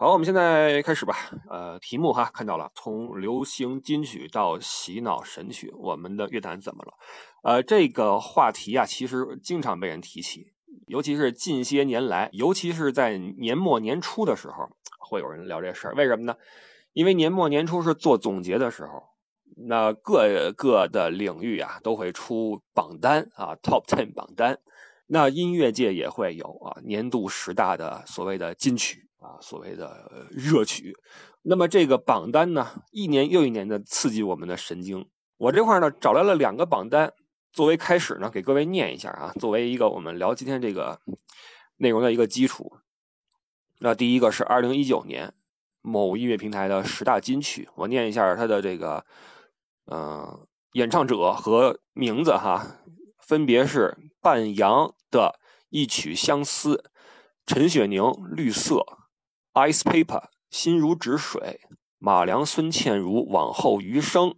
好，我们现在开始吧。呃，题目哈看到了，从流行金曲到洗脑神曲，我们的乐坛怎么了？呃，这个话题啊，其实经常被人提起，尤其是近些年来，尤其是在年末年初的时候，会有人聊这事儿。为什么呢？因为年末年初是做总结的时候，那各个的领域啊都会出榜单啊，Top Ten 榜单。那音乐界也会有啊，年度十大的所谓的金曲。啊，所谓的热曲，那么这个榜单呢，一年又一年的刺激我们的神经。我这块呢找来了两个榜单，作为开始呢，给各位念一下啊，作为一个我们聊今天这个内容的一个基础。那第一个是二零一九年某音乐平台的十大金曲，我念一下它的这个嗯演唱者和名字哈，分别是半阳的一曲相思，陈雪凝绿色。Ice paper，心如止水；马良孙倩如往后余生；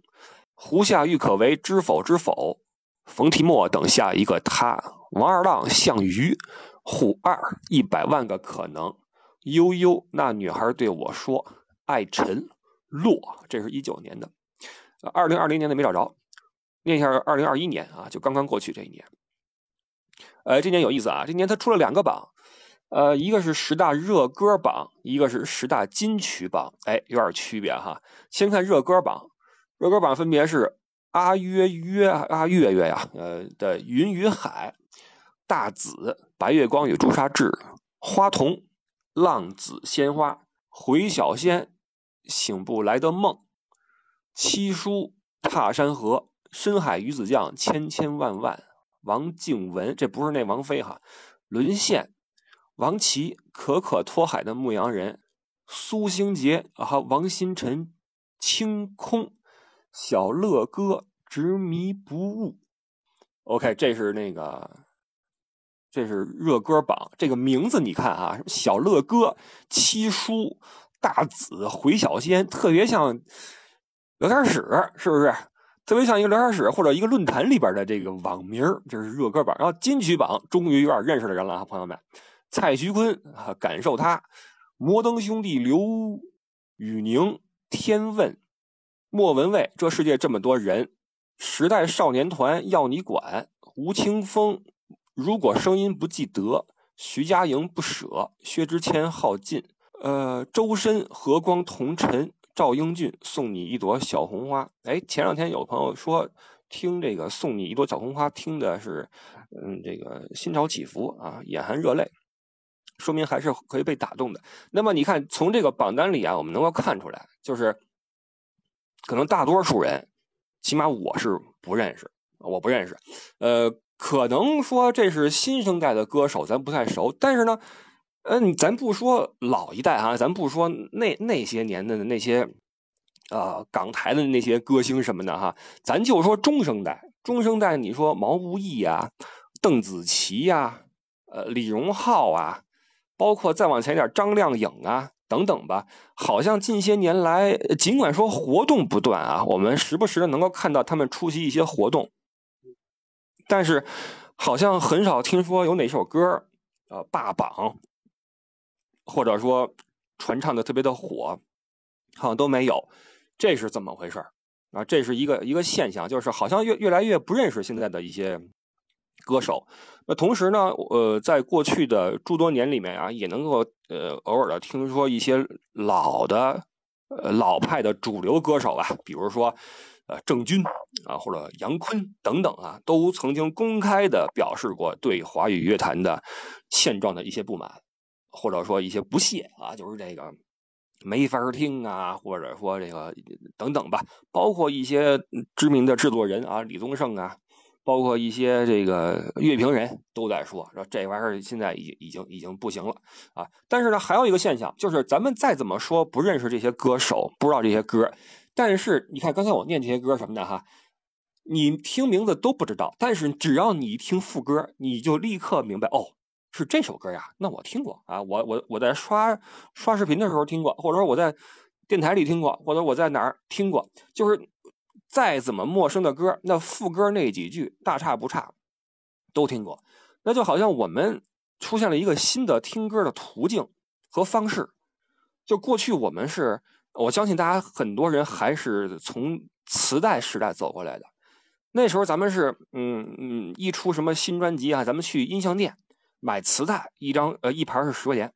胡夏郁可唯知否知否；冯提莫等下一个他；王二浪像鱼；虎二一百万个可能；悠悠那女孩对我说；爱陈落，这是一九年的，二零二零年的没找着，念一下二零二一年啊，就刚刚过去这一年。呃，这年有意思啊，这年他出了两个榜。呃，一个是十大热歌榜，一个是十大金曲榜，哎，有点区别哈。先看热歌榜，热歌榜分别是阿约约阿月月呀，呃的云与海，大紫白月光与朱砂痣，花童浪子鲜花，回小仙醒不来的梦，七叔踏山河，深海鱼子酱千千万万，王静文这不是那王菲哈，沦陷。王琦可可托海的牧羊人，苏星杰和王新辰清空，小乐哥执迷不悟。OK，这是那个，这是热歌榜。这个名字你看啊，小乐哥、七叔、大紫、回小仙，特别像聊天室，是不是？特别像一个聊天室或者一个论坛里边的这个网名这是热歌榜。然后金曲榜，终于有点认识的人了啊，朋友们。蔡徐坤啊，感受他；摩登兄弟刘宇宁，天问；莫文蔚，这世界这么多人；时代少年团要你管；吴青峰，如果声音不记得；徐佳莹不舍；薛之谦耗尽；呃，周深和光同尘；赵英俊送你一朵小红花。哎，前两天有朋友说听这个送你一朵小红花，听的是嗯，这个心潮起伏啊，眼含热泪。说明还是可以被打动的。那么你看，从这个榜单里啊，我们能够看出来，就是可能大多数人，起码我是不认识，我不认识。呃，可能说这是新生代的歌手，咱不太熟。但是呢，嗯，咱不说老一代啊，咱不说那那些年的那些，呃，港台的那些歌星什么的哈，咱就说中生代。中生代，你说毛不易呀、邓紫棋呀、呃，李荣浩啊。包括再往前点，张靓颖啊等等吧，好像近些年来，尽管说活动不断啊，我们时不时的能够看到他们出席一些活动，但是好像很少听说有哪首歌呃霸榜，或者说传唱的特别的火，好像都没有，这是怎么回事啊？这是一个一个现象，就是好像越越来越不认识现在的一些。歌手，那同时呢，呃，在过去的诸多年里面啊，也能够呃偶尔的听说一些老的呃老派的主流歌手啊，比如说呃郑钧啊或者杨坤等等啊，都曾经公开的表示过对华语乐坛的现状的一些不满，或者说一些不屑啊，就是这个没法听啊，或者说这个等等吧，包括一些知名的制作人啊，李宗盛啊。包括一些这个乐评人都在说，说这玩意儿现在已经已经已经不行了啊！但是呢，还有一个现象，就是咱们再怎么说不认识这些歌手，不知道这些歌，但是你看刚才我念这些歌什么的哈，你听名字都不知道，但是只要你一听副歌，你就立刻明白哦，是这首歌呀！那我听过啊，我我我在刷刷视频的时候听过，或者说我在电台里听过，或者我在哪儿听过，就是。再怎么陌生的歌，那副歌那几句大差不差，都听过。那就好像我们出现了一个新的听歌的途径和方式。就过去我们是，我相信大家很多人还是从磁带时代走过来的。那时候咱们是，嗯嗯，一出什么新专辑啊，咱们去音像店买磁带，一张呃一盘是十块钱，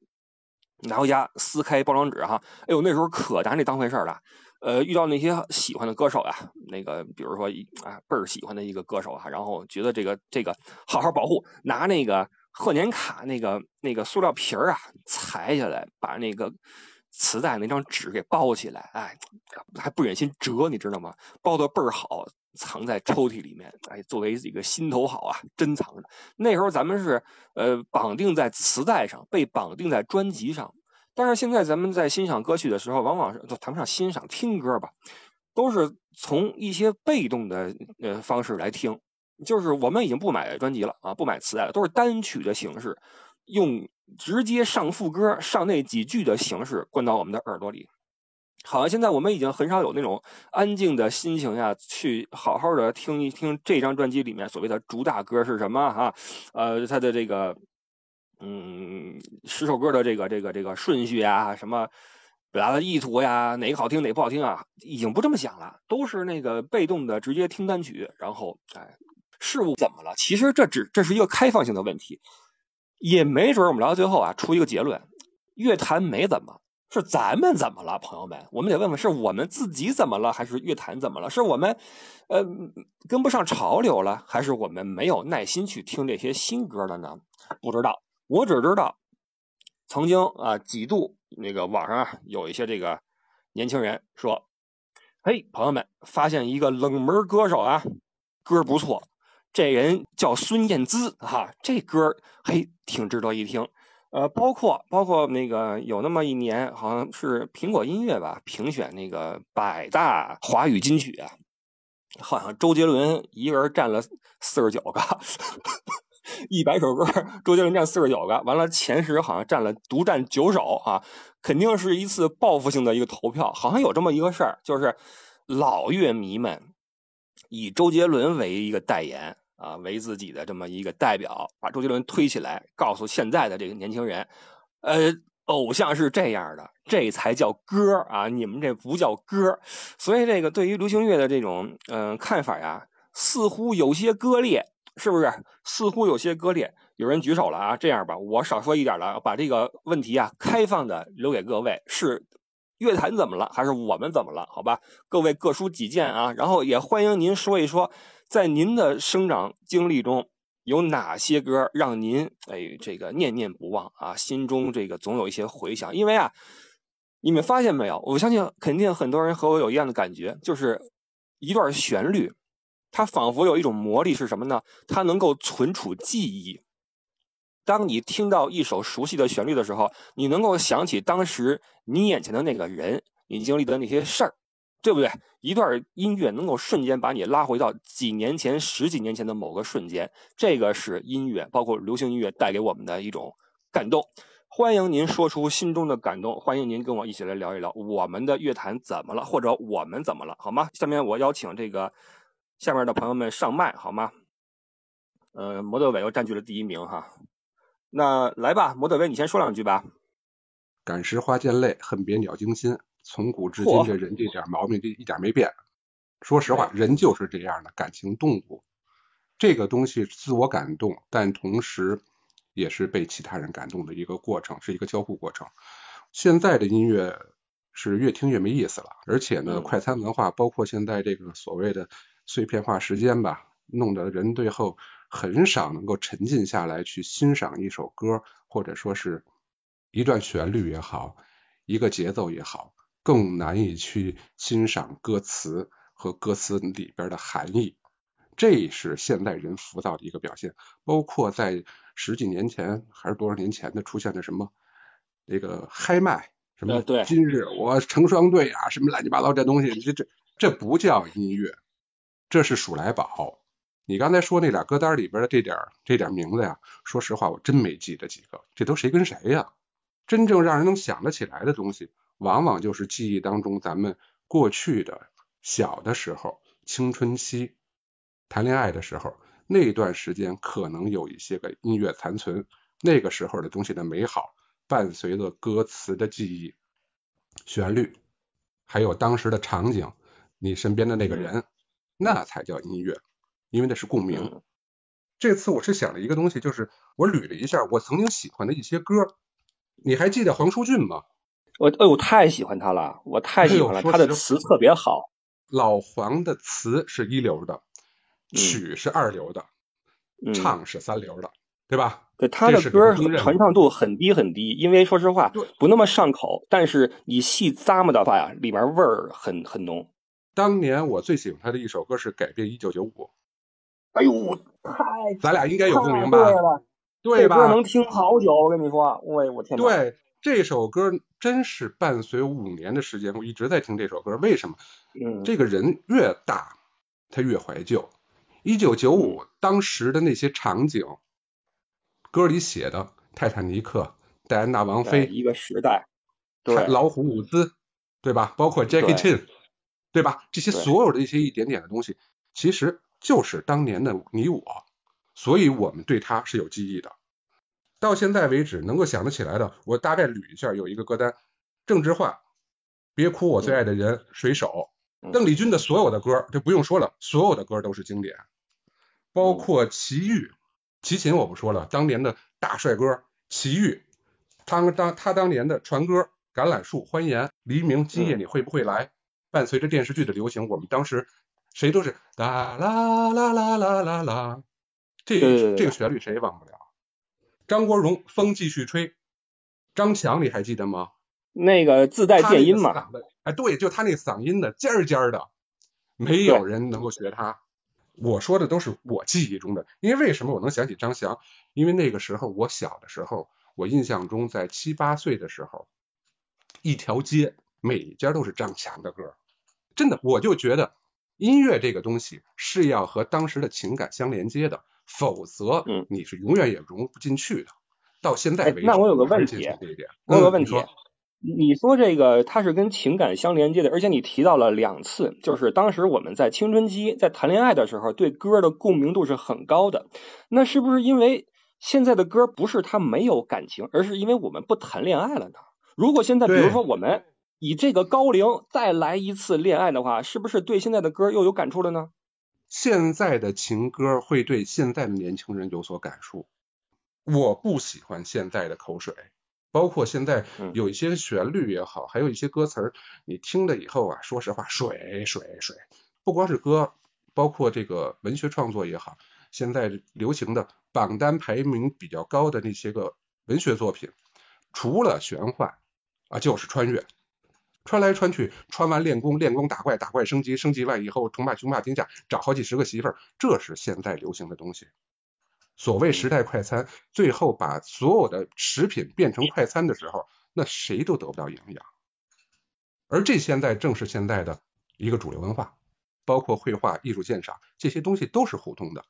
拿回家撕开包装纸哈，哎呦那时候可拿这当回事了。呃，遇到那些喜欢的歌手啊，那个比如说啊倍儿喜欢的一个歌手哈，然后觉得这个这个好好保护，拿那个贺年卡那个那个塑料皮儿啊裁下来，把那个磁带那张纸给包起来，哎，还不忍心折，你知道吗？包的倍儿好，藏在抽屉里面，哎，作为一个心头好啊，珍藏着。那时候咱们是呃绑定在磁带上，被绑定在专辑上。但是现在咱们在欣赏歌曲的时候，往往是都谈不上欣赏听歌吧，都是从一些被动的呃方式来听，就是我们已经不买专辑了啊，不买磁带了，都是单曲的形式，用直接上副歌、上那几句的形式灌到我们的耳朵里。好像现在我们已经很少有那种安静的心情呀，去好好的听一听这张专辑里面所谓的主打歌是什么哈，呃，它的这个。嗯，十首歌的这个这个这个顺序啊，什么表达的意图呀，哪个好听哪个不好听啊，已经不这么想了，都是那个被动的直接听单曲，然后哎，事物怎么了？其实这只这是一个开放性的问题，也没准我们聊到最后啊，出一个结论：乐坛没怎么，是咱们怎么了？朋友们，我们得问问，是我们自己怎么了，还是乐坛怎么了？是我们呃跟不上潮流了，还是我们没有耐心去听这些新歌了呢？不知道。我只知道，曾经啊几度那个网上啊有一些这个年轻人说：“嘿，朋友们，发现一个冷门歌手啊，歌不错，这人叫孙燕姿哈，这歌嘿挺值得一听。”呃，包括包括那个有那么一年，好像是苹果音乐吧评选那个百大华语金曲啊，好像周杰伦一个人占了四十九个。一百首歌，周杰伦占四十九个，完了前十好像占了独占九首啊，肯定是一次报复性的一个投票，好像有这么一个事儿，就是老乐迷们以周杰伦为一个代言啊，为自己的这么一个代表，把周杰伦推起来，告诉现在的这个年轻人，呃，偶像是这样的，这才叫歌啊，你们这不叫歌，所以这个对于流行乐的这种嗯看法呀，似乎有些割裂。是不是似乎有些割裂？有人举手了啊！这样吧，我少说一点了，把这个问题啊开放的留给各位：是乐坛怎么了，还是我们怎么了？好吧，各位各抒己见啊！然后也欢迎您说一说，在您的生长经历中有哪些歌让您哎这个念念不忘啊，心中这个总有一些回响。因为啊，你们发现没有？我相信肯定很多人和我有一样的感觉，就是一段旋律。它仿佛有一种魔力，是什么呢？它能够存储记忆。当你听到一首熟悉的旋律的时候，你能够想起当时你眼前的那个人，你经历的那些事儿，对不对？一段音乐能够瞬间把你拉回到几年前、十几年前的某个瞬间，这个是音乐，包括流行音乐带给我们的一种感动。欢迎您说出心中的感动，欢迎您跟我一起来聊一聊我们的乐坛怎么了，或者我们怎么了，好吗？下面我邀请这个。下面的朋友们上麦好吗？呃，摩德伟又占据了第一名哈。那来吧，摩德威，你先说两句吧。感时花溅泪，恨别鸟惊心。从古至今，这人这点毛病，这一点没变。说实话，人就是这样的感情动物。这个东西自我感动，但同时也是被其他人感动的一个过程，是一个交互过程。现在的音乐是越听越没意思了，而且呢，快餐文化，包括现在这个所谓的。碎片化时间吧，弄得人最后很少能够沉浸下来去欣赏一首歌，或者说是一段旋律也好，一个节奏也好，更难以去欣赏歌词和歌词里边的含义。这是现代人浮躁的一个表现。包括在十几年前还是多少年前的出现的什么那个嗨麦，什么今日我成双对啊，什么乱七八糟这东西，这这这不叫音乐。这是数来宝，你刚才说那俩歌单里边的这点这点名字呀，说实话我真没记得几个，这都谁跟谁呀？真正让人能想得起来的东西，往往就是记忆当中咱们过去的小的时候、青春期谈恋爱的时候那段时间，可能有一些个音乐残存，那个时候的东西的美好，伴随着歌词的记忆，旋律，还有当时的场景，你身边的那个人，那才叫音乐，因为那是共鸣。这次我是想了一个东西，就是我捋了一下我曾经喜欢的一些歌，你还记得黄舒骏吗？我哎呦，太喜欢他了，我太喜欢了，他的词特别好。老黄的词是一流的，曲是二流的，唱是三流的，对吧？对他的歌传唱度很低很低，因为说实话不那么上口，但是你细咂摸的话呀，里面味儿很很浓。当年我最喜欢他的一首歌是《改变一九九五》。哎呦，太咱俩应该有共鸣吧？对吧？能听好久，我跟你说，喂，我天！对这首歌真是伴随五年的时间，我一直在听这首歌。为什么？嗯，这个人越大，他越怀旧。一九九五当时的那些场景，歌里写的泰坦尼克、戴安娜王妃，一个时代，对，老虎伍兹，对吧？包括 Jackie Chan，对吧？这些所有的一些一点点的东西，其实。就是当年的你我，所以我们对他是有记忆的。到现在为止能够想得起来的，我大概捋一下，有一个歌单：郑智化《别哭我最爱的人》、水手、邓丽君的所有的歌，这不用说了，所有的歌都是经典。包括齐豫，齐秦我不说了，当年的大帅哥齐豫，他当他当年的传歌《橄榄树》、欢颜、黎明、今夜你会不会来？伴随着电视剧的流行，我们当时。谁都是啦啦啦啦啦啦啦，这这个旋律谁也忘不了。张国荣《风继续吹》，张强你还记得吗？那个自带电音嘛。哎，对，就他那嗓音的尖尖的，没有人能够学他。我说的都是我记忆中的，因为为什么我能想起张翔？因为那个时候我小的时候，我印象中在七八岁的时候，一条街每一家都是张强的歌，真的，我就觉得。音乐这个东西是要和当时的情感相连接的，否则，嗯，你是永远也融不进去的。到现在为止，那我有个问题，我有个问题，你说这个它是跟情感相连接的，而且你提到了两次，就是当时我们在青春期在谈恋爱的时候，对歌的共鸣度是很高的。那是不是因为现在的歌不是它没有感情，而是因为我们不谈恋爱了呢？如果现在，比如说我们。以这个高龄再来一次恋爱的话，是不是对现在的歌又有感触了呢？现在的情歌会对现在的年轻人有所感触。我不喜欢现在的口水，包括现在有一些旋律也好，还有一些歌词儿，你听了以后啊，说实话，水水水，不光是歌，包括这个文学创作也好，现在流行的榜单排名比较高的那些个文学作品，除了玄幻啊，就是穿越。穿来穿去，穿完练功，练功打怪，打怪升级，升级完以后称霸雄霸天下，找好几十个媳妇儿，这是现在流行的东西。所谓时代快餐，最后把所有的食品变成快餐的时候，那谁都得不到营养。而这现在正是现在的一个主流文化，包括绘画、艺术鉴赏这些东西都是互通的。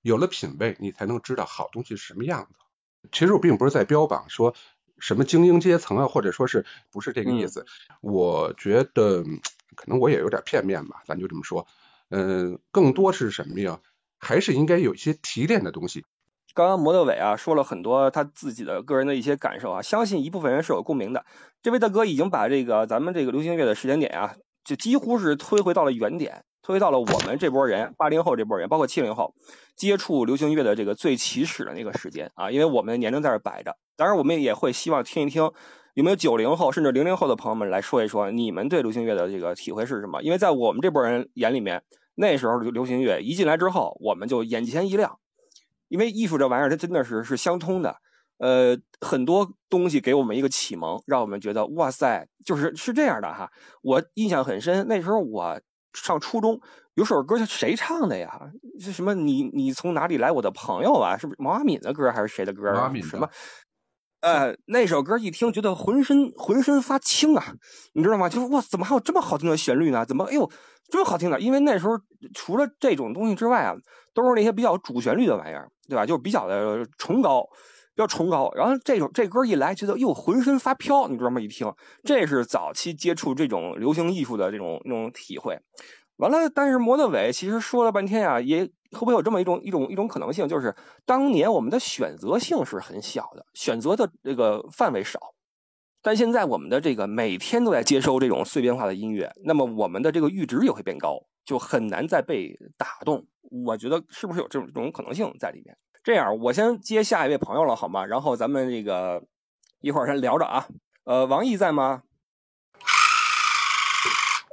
有了品味，你才能知道好东西是什么样子。其实我并不是在标榜说。什么精英阶层啊，或者说是不是这个意思？我觉得可能我也有点片面吧，咱就这么说。嗯，更多是什么呀？还是应该有一些提炼的东西。刚刚摩德伟啊说了很多他自己的个人的一些感受啊，相信一部分人是有共鸣的。这位大哥已经把这个咱们这个流行乐的时间点啊，就几乎是推回到了原点，推到了我们这波人八零后这波人，包括七零后接触流行乐的这个最起始的那个时间啊，因为我们年龄在这摆着。当然，我们也会希望听一听有没有九零后甚至零零后的朋友们来说一说你们对流行乐的这个体会是什么？因为在我们这波人眼里面，那时候流行乐一进来之后，我们就眼前一亮，因为艺术这玩意儿它真的是是相通的，呃，很多东西给我们一个启蒙，让我们觉得哇塞，就是是这样的哈。我印象很深，那时候我上初中。有首歌叫谁唱的呀？是什么？你你从哪里来？我的朋友啊，是不是毛阿敏的歌还是谁的歌？毛阿敏什么？呃，那首歌一听觉得浑身浑身发青啊，你知道吗？就是哇，怎么还有这么好听的旋律呢？怎么哎呦这么好听的？因为那时候除了这种东西之外啊，都是那些比较主旋律的玩意儿，对吧？就比较的崇高，比较崇高。然后这首这歌一来，觉得哟浑身发飘，你知道吗？一听，这是早期接触这种流行艺术的这种那种体会。完了，但是摩德伟其实说了半天啊，也会不会有这么一种一种一种可能性，就是当年我们的选择性是很小的，选择的这个范围少，但现在我们的这个每天都在接收这种碎片化的音乐，那么我们的这个阈值也会变高，就很难再被打动。我觉得是不是有这种这种可能性在里面？这样，我先接下一位朋友了，好吗？然后咱们这个一会儿先聊着啊。呃，王毅在吗？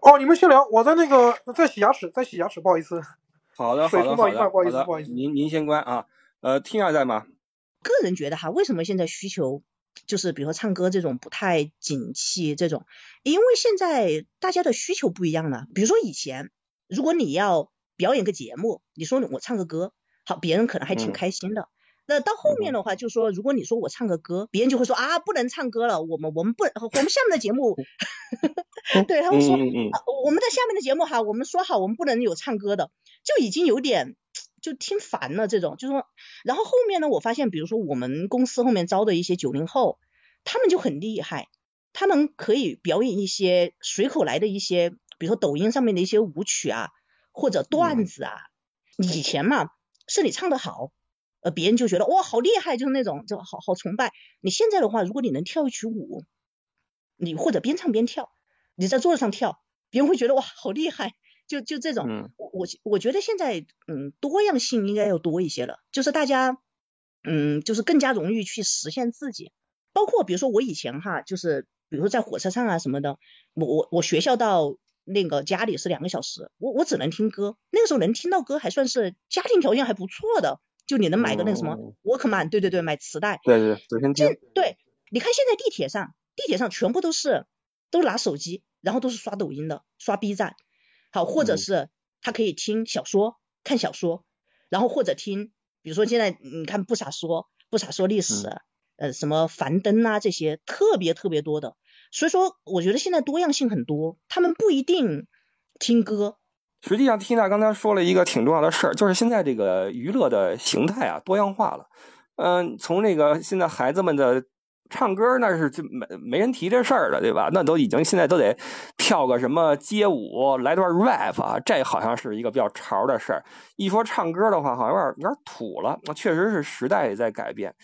哦，你们先聊，我在那个在洗牙齿，在洗牙齿，不好意思。好的，好的，好的，不好意思，不好意思。您您先关啊。呃，Tina 在吗？个人觉得哈，为什么现在需求就是比如说唱歌这种不太景气这种？因为现在大家的需求不一样了。比如说以前，如果你要表演个节目，你说我唱个歌。好，别人可能还挺开心的。那到后面的话，就说如果你说我唱个歌，别人就会说啊，不能唱歌了。我们我们不，我们下面的节目，对他们说，我们在下面的节目哈，我们说好，我们不能有唱歌的，就已经有点就听烦了。这种就说，然后后面呢，我发现，比如说我们公司后面招的一些九零后，他们就很厉害，他们可以表演一些随口来的一些，比如说抖音上面的一些舞曲啊，或者段子啊。以前嘛。是你唱的好，呃，别人就觉得哇好厉害，就是那种就好好崇拜。你现在的话，如果你能跳一曲舞，你或者边唱边跳，你在桌子上跳，别人会觉得哇好厉害，就就这种。我我觉得现在嗯多样性应该要多一些了，就是大家嗯就是更加容易去实现自己。包括比如说我以前哈，就是比如说在火车上啊什么的，我我我学校到。那个家里是两个小时，我我只能听歌。那个时候能听到歌还算是家庭条件还不错的，就你能买个那个什么 Walkman，对对对，买磁带。对对，首先听。对，你看现在地铁上，地铁上全部都是都拿手机，然后都是刷抖音的，刷 B 站，好，或者是他可以听小说，看小说，然后或者听，比如说现在你看不傻说，不傻说历史，呃，什么樊登啊这些，特别特别多的。所以说，我觉得现在多样性很多，他们不一定听歌。实际上，Tina 刚才说了一个挺重要的事儿，就是现在这个娱乐的形态啊多样化了。嗯，从那个现在孩子们的唱歌，那是就没没人提这事儿了，对吧？那都已经现在都得跳个什么街舞，来段 rap 啊，这好像是一个比较潮的事儿。一说唱歌的话，好像有点有点土了。那确实是时代也在改变。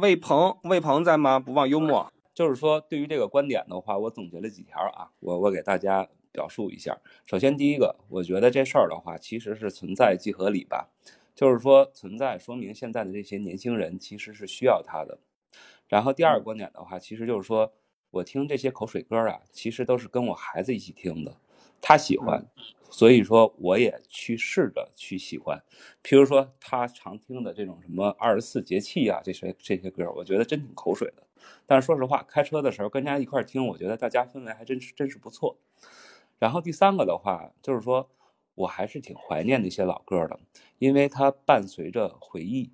魏鹏，魏鹏在吗？不忘幽默。就是说，对于这个观点的话，我总结了几条啊，我我给大家表述一下。首先，第一个，我觉得这事儿的话，其实是存在即合理吧，就是说存在说明现在的这些年轻人其实是需要它的。然后第二个观点的话，其实就是说我听这些口水歌啊，其实都是跟我孩子一起听的，他喜欢。所以说，我也去试着去喜欢，譬如说他常听的这种什么二十四节气啊，这些这些歌，我觉得真挺口水的。但是说实话，开车的时候跟人家一块听，我觉得大家氛围还真是真是不错。然后第三个的话，就是说我还是挺怀念那些老歌的，因为它伴随着回忆。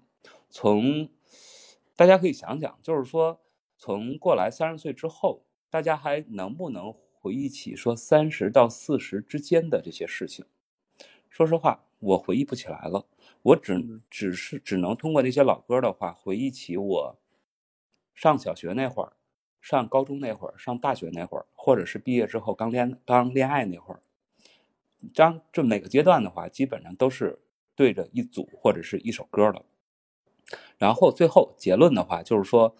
从大家可以想想，就是说从过来三十岁之后，大家还能不能？回忆起说三十到四十之间的这些事情，说实话，我回忆不起来了。我只只是只能通过那些老歌的话，回忆起我上小学那会儿、上高中那会儿、上大学那会儿，或者是毕业之后刚恋刚恋爱那会儿。当这每个阶段的话，基本上都是对着一组或者是一首歌了。然后最后结论的话，就是说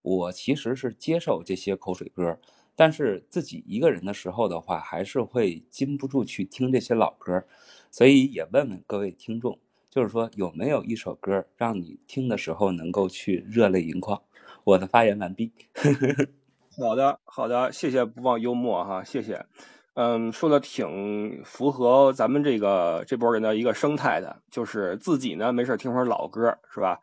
我其实是接受这些口水歌。但是自己一个人的时候的话，还是会禁不住去听这些老歌，所以也问问各位听众，就是说有没有一首歌让你听的时候能够去热泪盈眶？我的发言完毕。好的，好的，谢谢不忘幽默哈，谢谢。嗯，说的挺符合咱们这个这波人的一个生态的，就是自己呢没事听会儿老歌是吧？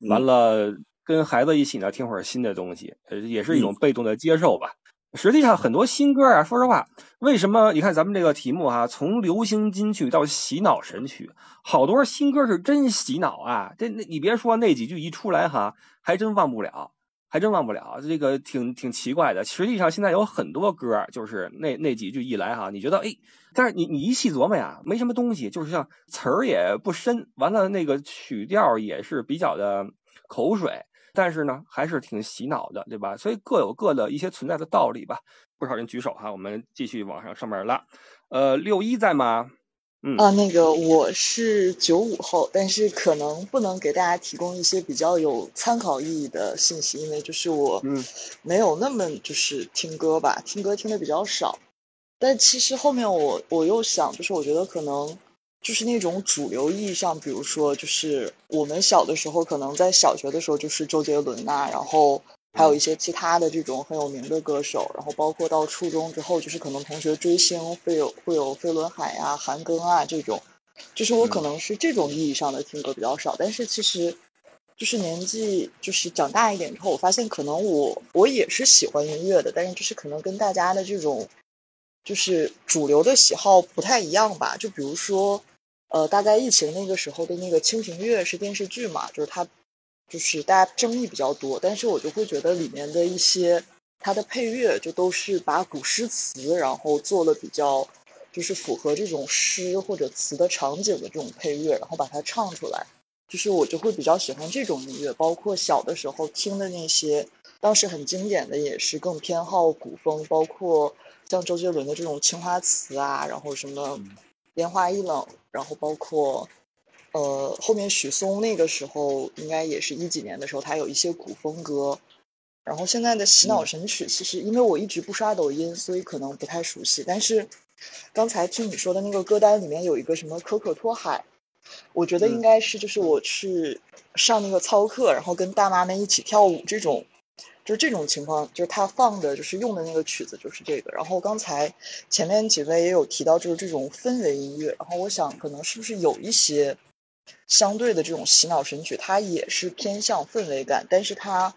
完了跟孩子一起呢听会儿新的东西，呃，也是一种被动的接受吧。实际上很多新歌啊，说实话，为什么？你看咱们这个题目哈，从流行金曲到洗脑神曲，好多新歌是真洗脑啊！这那你别说那几句一出来哈，还真忘不了，还真忘不了。这个挺挺奇怪的。实际上现在有很多歌，就是那那几句一来哈，你觉得哎，但是你你一细琢磨呀，没什么东西，就是像词儿也不深，完了那个曲调也是比较的口水。但是呢，还是挺洗脑的，对吧？所以各有各的一些存在的道理吧。不少人举手哈，我们继续往上上面拉。呃，六一在吗？嗯啊，那个我是九五后，但是可能不能给大家提供一些比较有参考意义的信息，因为就是我嗯没有那么就是听歌吧，听歌听的比较少。但其实后面我我又想，就是我觉得可能就是那种主流意义上，比如说就是我们小的时候，可能在小学的时候就是周杰伦呐、然后还有一些其他的这种很有名的歌手，然后包括到初中之后，就是可能同学追星会有会有飞轮海啊、韩庚啊这种，就是我可能是这种意义上的听歌比较少，但是其实。就是年纪就是长大一点之后，我发现可能我我也是喜欢音乐的，但是就是可能跟大家的这种就是主流的喜好不太一样吧。就比如说，呃，大概疫情那个时候的那个《清平乐》是电视剧嘛，就是它就是大家争议比较多，但是我就会觉得里面的一些它的配乐就都是把古诗词，然后做了比较就是符合这种诗或者词的场景的这种配乐，然后把它唱出来。就是我就会比较喜欢这种音乐，包括小的时候听的那些，当时很经典的也是更偏好古风，包括像周杰伦的这种青花瓷啊，然后什么烟花易冷，然后包括呃后面许嵩那个时候应该也是一几年的时候，他有一些古风歌，然后现在的洗脑神曲，其实因为我一直不刷抖音，所以可能不太熟悉，但是刚才听你说的那个歌单里面有一个什么可可托海。我觉得应该是就是我去上那个操课，然后跟大妈们一起跳舞这种，就是这种情况，就是他放的就是用的那个曲子就是这个。然后刚才前面几位也有提到，就是这种氛围音乐。然后我想可能是不是有一些相对的这种洗脑神曲，它也是偏向氛围感，但是它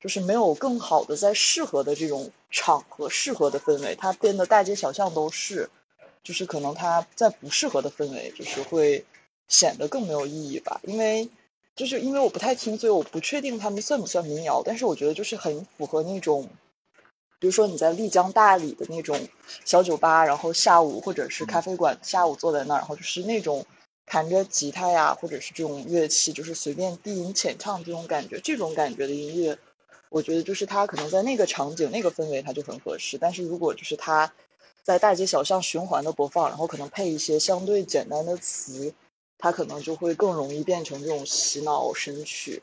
就是没有更好的在适合的这种场合、适合的氛围，它变得大街小巷都是，就是可能它在不适合的氛围，就是会。显得更没有意义吧，因为就是因为我不太听，所以我不确定他们算不算民谣。但是我觉得就是很符合那种，比如说你在丽江大理的那种小酒吧，然后下午或者是咖啡馆下午坐在那儿，然后就是那种弹着吉他呀，或者是这种乐器，就是随便低吟浅唱这种感觉，这种感觉的音乐，我觉得就是它可能在那个场景、那个氛围它就很合适。但是如果就是它在大街小巷循环的播放，然后可能配一些相对简单的词。它可能就会更容易变成这种洗脑神曲，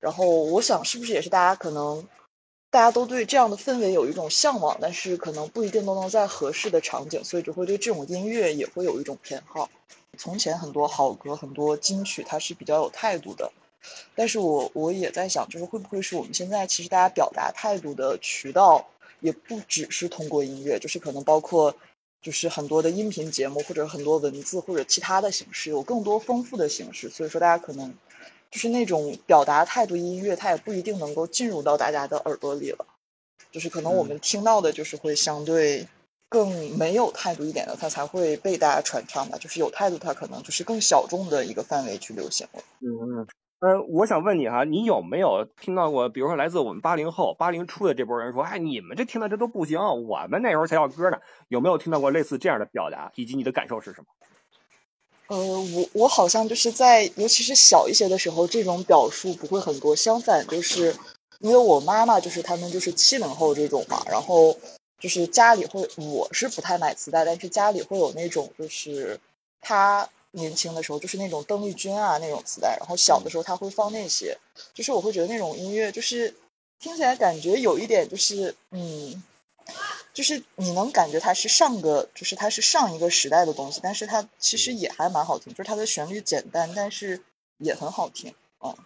然后我想是不是也是大家可能大家都对这样的氛围有一种向往，但是可能不一定都能在合适的场景，所以就会对这种音乐也会有一种偏好。从前很多好歌、很多金曲，它是比较有态度的，但是我我也在想，就是会不会是我们现在其实大家表达态度的渠道也不只是通过音乐，就是可能包括。就是很多的音频节目，或者很多文字，或者其他的形式，有更多丰富的形式。所以说，大家可能就是那种表达态度音乐，它也不一定能够进入到大家的耳朵里了。就是可能我们听到的，就是会相对更没有态度一点的，它才会被大家传唱吧。就是有态度，它可能就是更小众的一个范围去流行了。嗯。呃，我想问你哈，你有没有听到过，比如说来自我们八零后、八零初的这波人说，哎，你们这听的这都不行，我们那时候才要歌呢？有没有听到过类似这样的表达？以及你的感受是什么？呃，我我好像就是在，尤其是小一些的时候，这种表述不会很多。相反，就是因为我妈妈就是他们就是七零后这种嘛，然后就是家里会，我是不太买磁带，但是家里会有那种就是他。年轻的时候就是那种邓丽君啊那种磁带，然后小的时候他会放那些，就是我会觉得那种音乐就是听起来感觉有一点就是嗯，就是你能感觉它是上个就是它是上一个时代的东西，但是它其实也还蛮好听，就是它的旋律简单，但是也很好听，嗯。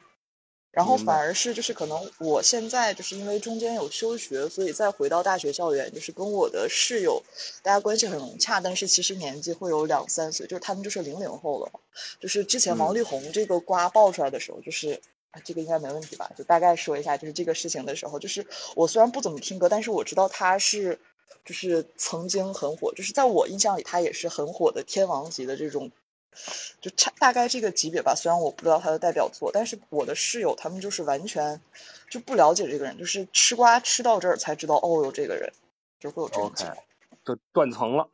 然后反而是就是可能我现在就是因为中间有休学，所以再回到大学校园，就是跟我的室友，大家关系很融洽，但是其实年纪会有两三岁，就是他们就是零零后了。就是之前王力宏这个瓜爆出来的时候，就是啊这个应该没问题吧？就大概说一下，就是这个事情的时候，就是我虽然不怎么听歌，但是我知道他是就是曾经很火，就是在我印象里他也是很火的天王级的这种。就差大概这个级别吧，虽然我不知道他的代表作，但是我的室友他们就是完全就不了解这个人，就是吃瓜吃到这儿才知道哦，有这个人，就会有这种情况，就断层了。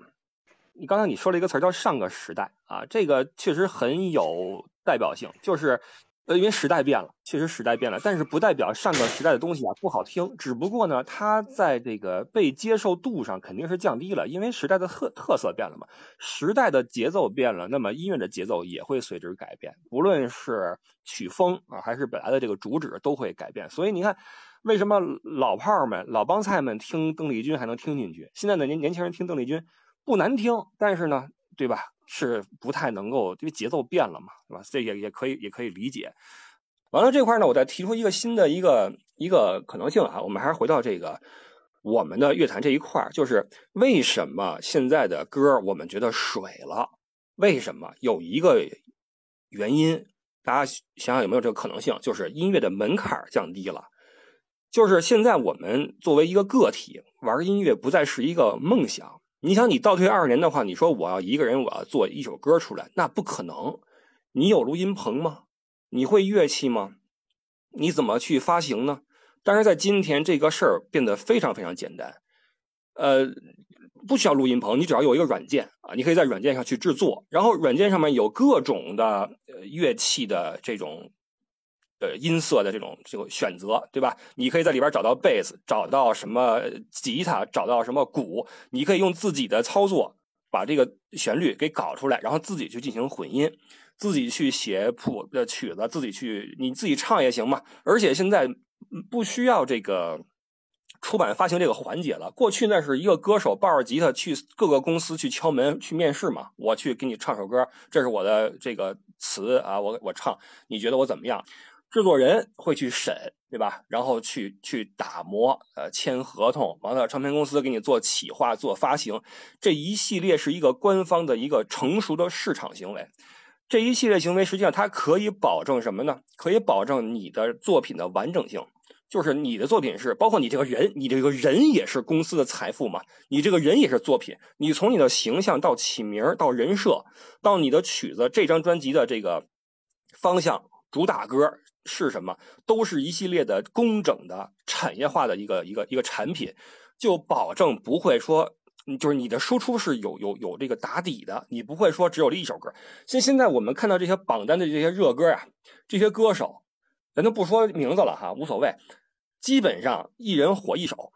你刚才你说了一个词儿叫上个时代啊，这个确实很有代表性，就是呃，因为时代变了，确实时代变了，但是不代表上个时代的东西啊不好听，只不过呢，它在这个被接受度上肯定是降低了，因为时代的特特色变了嘛，时代的节奏变了，那么音乐的节奏也会随之改变，不论是曲风啊，还是本来的这个主旨都会改变。所以你看，为什么老炮儿们、老帮菜们听邓丽君还能听进去，现在的年年轻人听邓丽君不难听，但是呢，对吧？是不太能够，因为节奏变了嘛，对吧？这也也可以也可以理解。完了这块呢，我再提出一个新的一个一个可能性啊，我们还是回到这个我们的乐坛这一块就是为什么现在的歌我们觉得水了？为什么？有一个原因，大家想想有没有这个可能性？就是音乐的门槛降低了，就是现在我们作为一个个体玩音乐不再是一个梦想。你想，你倒退二十年的话，你说我要一个人，我要做一首歌出来，那不可能。你有录音棚吗？你会乐器吗？你怎么去发行呢？但是在今天，这个事儿变得非常非常简单。呃，不需要录音棚，你只要有一个软件啊，你可以在软件上去制作，然后软件上面有各种的乐器的这种。呃，音色的这种这个选择，对吧？你可以在里边找到贝斯，找到什么吉他，找到什么鼓，你可以用自己的操作把这个旋律给搞出来，然后自己去进行混音，自己去写谱的曲子，自己去你自己唱也行嘛。而且现在不需要这个出版发行这个环节了。过去那是一个歌手抱着吉他去各个公司去敲门去面试嘛，我去给你唱首歌，这是我的这个词啊，我我唱，你觉得我怎么样？制作人会去审，对吧？然后去去打磨，呃，签合同，完了，唱片公司给你做企划、做发行，这一系列是一个官方的一个成熟的市场行为。这一系列行为实际上它可以保证什么呢？可以保证你的作品的完整性，就是你的作品是包括你这个人，你这个人也是公司的财富嘛？你这个人也是作品，你从你的形象到起名到人设，到你的曲子，这张专辑的这个方向、主打歌。是什么？都是一系列的工整的产业化的一个一个一个产品，就保证不会说，就是你的输出是有有有这个打底的，你不会说只有这一首歌。现现在我们看到这些榜单的这些热歌啊，这些歌手，咱都不说名字了哈，无所谓，基本上一人火一首。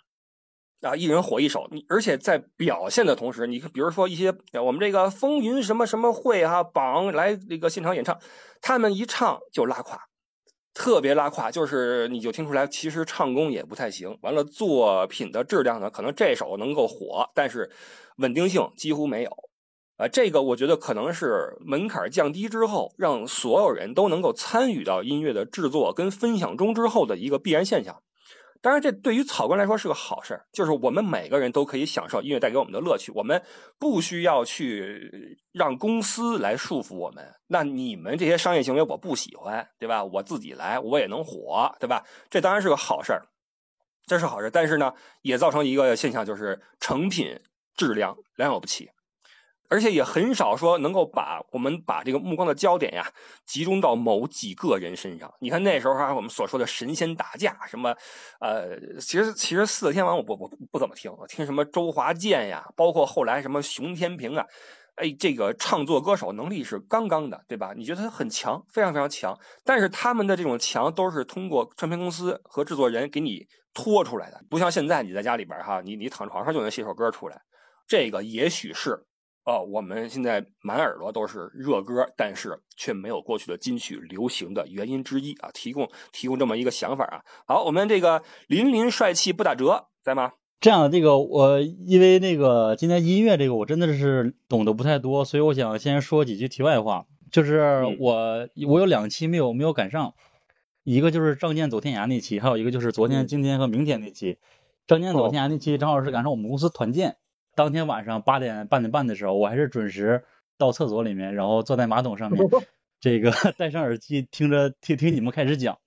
啊，一人火一首，你而且在表现的同时，你比如说一些我们这个风云什么什么会哈榜来这个现场演唱，他们一唱就拉垮。特别拉胯，就是你就听出来，其实唱功也不太行。完了，作品的质量呢，可能这首能够火，但是稳定性几乎没有。啊，这个我觉得可能是门槛降低之后，让所有人都能够参与到音乐的制作跟分享中之后的一个必然现象。当然，这对于草根来说是个好事就是我们每个人都可以享受音乐带给我们的乐趣，我们不需要去让公司来束缚我们。那你们这些商业行为我不喜欢，对吧？我自己来，我也能火，对吧？这当然是个好事这是好事但是呢，也造成一个现象，就是成品质量良莠不齐。而且也很少说能够把我们把这个目光的焦点呀集中到某几个人身上。你看那时候哈，我们所说的神仙打架什么，呃，其实其实四大天王我不不不怎么听，我听什么周华健呀，包括后来什么熊天平啊，哎，这个唱作歌手能力是杠杠的，对吧？你觉得他很强，非常非常强，但是他们的这种强都是通过唱片公司和制作人给你拖出来的，不像现在你在家里边哈，你你躺床上就能写首歌出来，这个也许是。哦，我们现在满耳朵都是热歌，但是却没有过去的金曲流行的原因之一啊！提供提供这么一个想法啊。好，我们这个林林帅气不打折，在吗？这样，这个我因为那个今天音乐这个我真的是懂得不太多，所以我想先说几句题外话。就是我我有两期没有没有赶上，一个就是仗剑走天涯那期，还有一个就是昨天、今天和明天那期。仗剑走天涯那期正好是赶上我们公司团建。当天晚上八点半点半的时候，我还是准时到厕所里面，然后坐在马桶上面，这个 戴上耳机听着听听你们开始讲。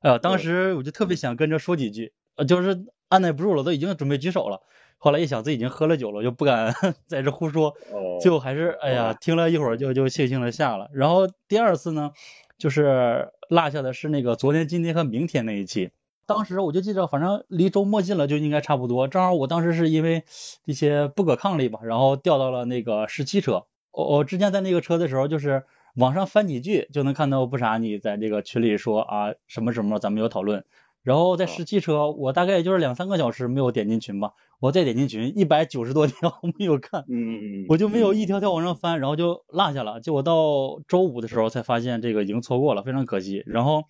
哎呀，当时我就特别想跟着说几句，呃，就是按耐不住了，都已经准备举手了。后来一想，自己已经喝了酒了，就不敢 在这胡说，最后还是哎呀，听了一会儿就就悻悻的下了。然后第二次呢，就是落下的是那个昨天、今天和明天那一期。当时我就记着，反正离周末近了，就应该差不多。正好我当时是因为一些不可抗力吧，然后调到了那个十七车。我我之前在那个车的时候，就是网上翻几句就能看到不傻你在这个群里说啊什么什么咱们有讨论，然后在十七车我大概也就是两三个小时没有点进群吧，我再点进群一百九十多条 没有看，嗯，我就没有一条条往上翻，然后就落下了，结果到周五的时候才发现这个已经错过了，非常可惜。然后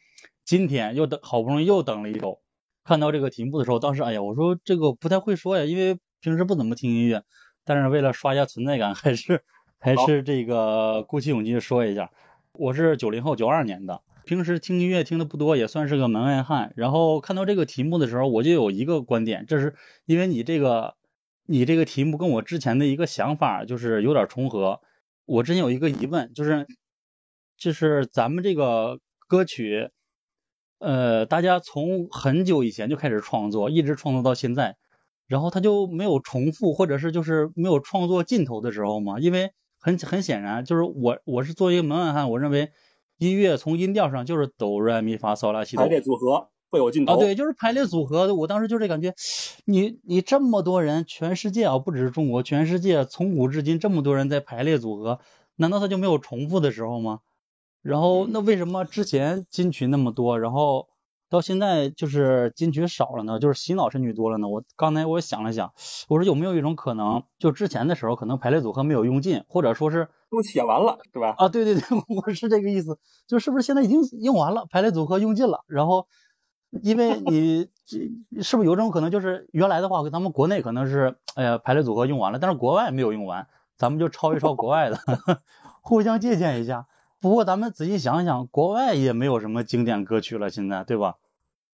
今天又等好不容易又等了一周，看到这个题目的时候，当时哎呀我说这个不太会说呀，因为平时不怎么听音乐。但是为了刷一下存在感，还是还是这个鼓起勇气说一下，我是九零后九二年的，平时听音乐听的不多，也算是个门外汉。然后看到这个题目的时候，我就有一个观点，这是因为你这个你这个题目跟我之前的一个想法就是有点重合。我之前有一个疑问，就是就是咱们这个歌曲，呃，大家从很久以前就开始创作，一直创作到现在。然后他就没有重复，或者是就是没有创作尽头的时候嘛？因为很很显然，就是我我是作为一个门外汉，我认为音乐从音调上就是哆来咪发嗦拉西哆排列组合会有尽头啊，对，就是排列组合。我当时就这感觉，你你这么多人，全世界啊，不只是中国，全世界从古至今这么多人在排列组合，难道他就没有重复的时候吗？然后那为什么之前金曲那么多，然后？到现在就是金曲少了呢，就是洗脑神曲多了呢。我刚才我想了想，我说有没有一种可能，就之前的时候可能排列组合没有用尽，或者说是都写完了，对吧？啊，对对对，我是这个意思，就是不是现在已经用完了，排列组合用尽了，然后因为你 这是不是有种可能，就是原来的话，咱们国内可能是哎呀排列组合用完了，但是国外没有用完，咱们就抄一抄国外的，互相借鉴一下。不过咱们仔细想想，国外也没有什么经典歌曲了，现在对吧？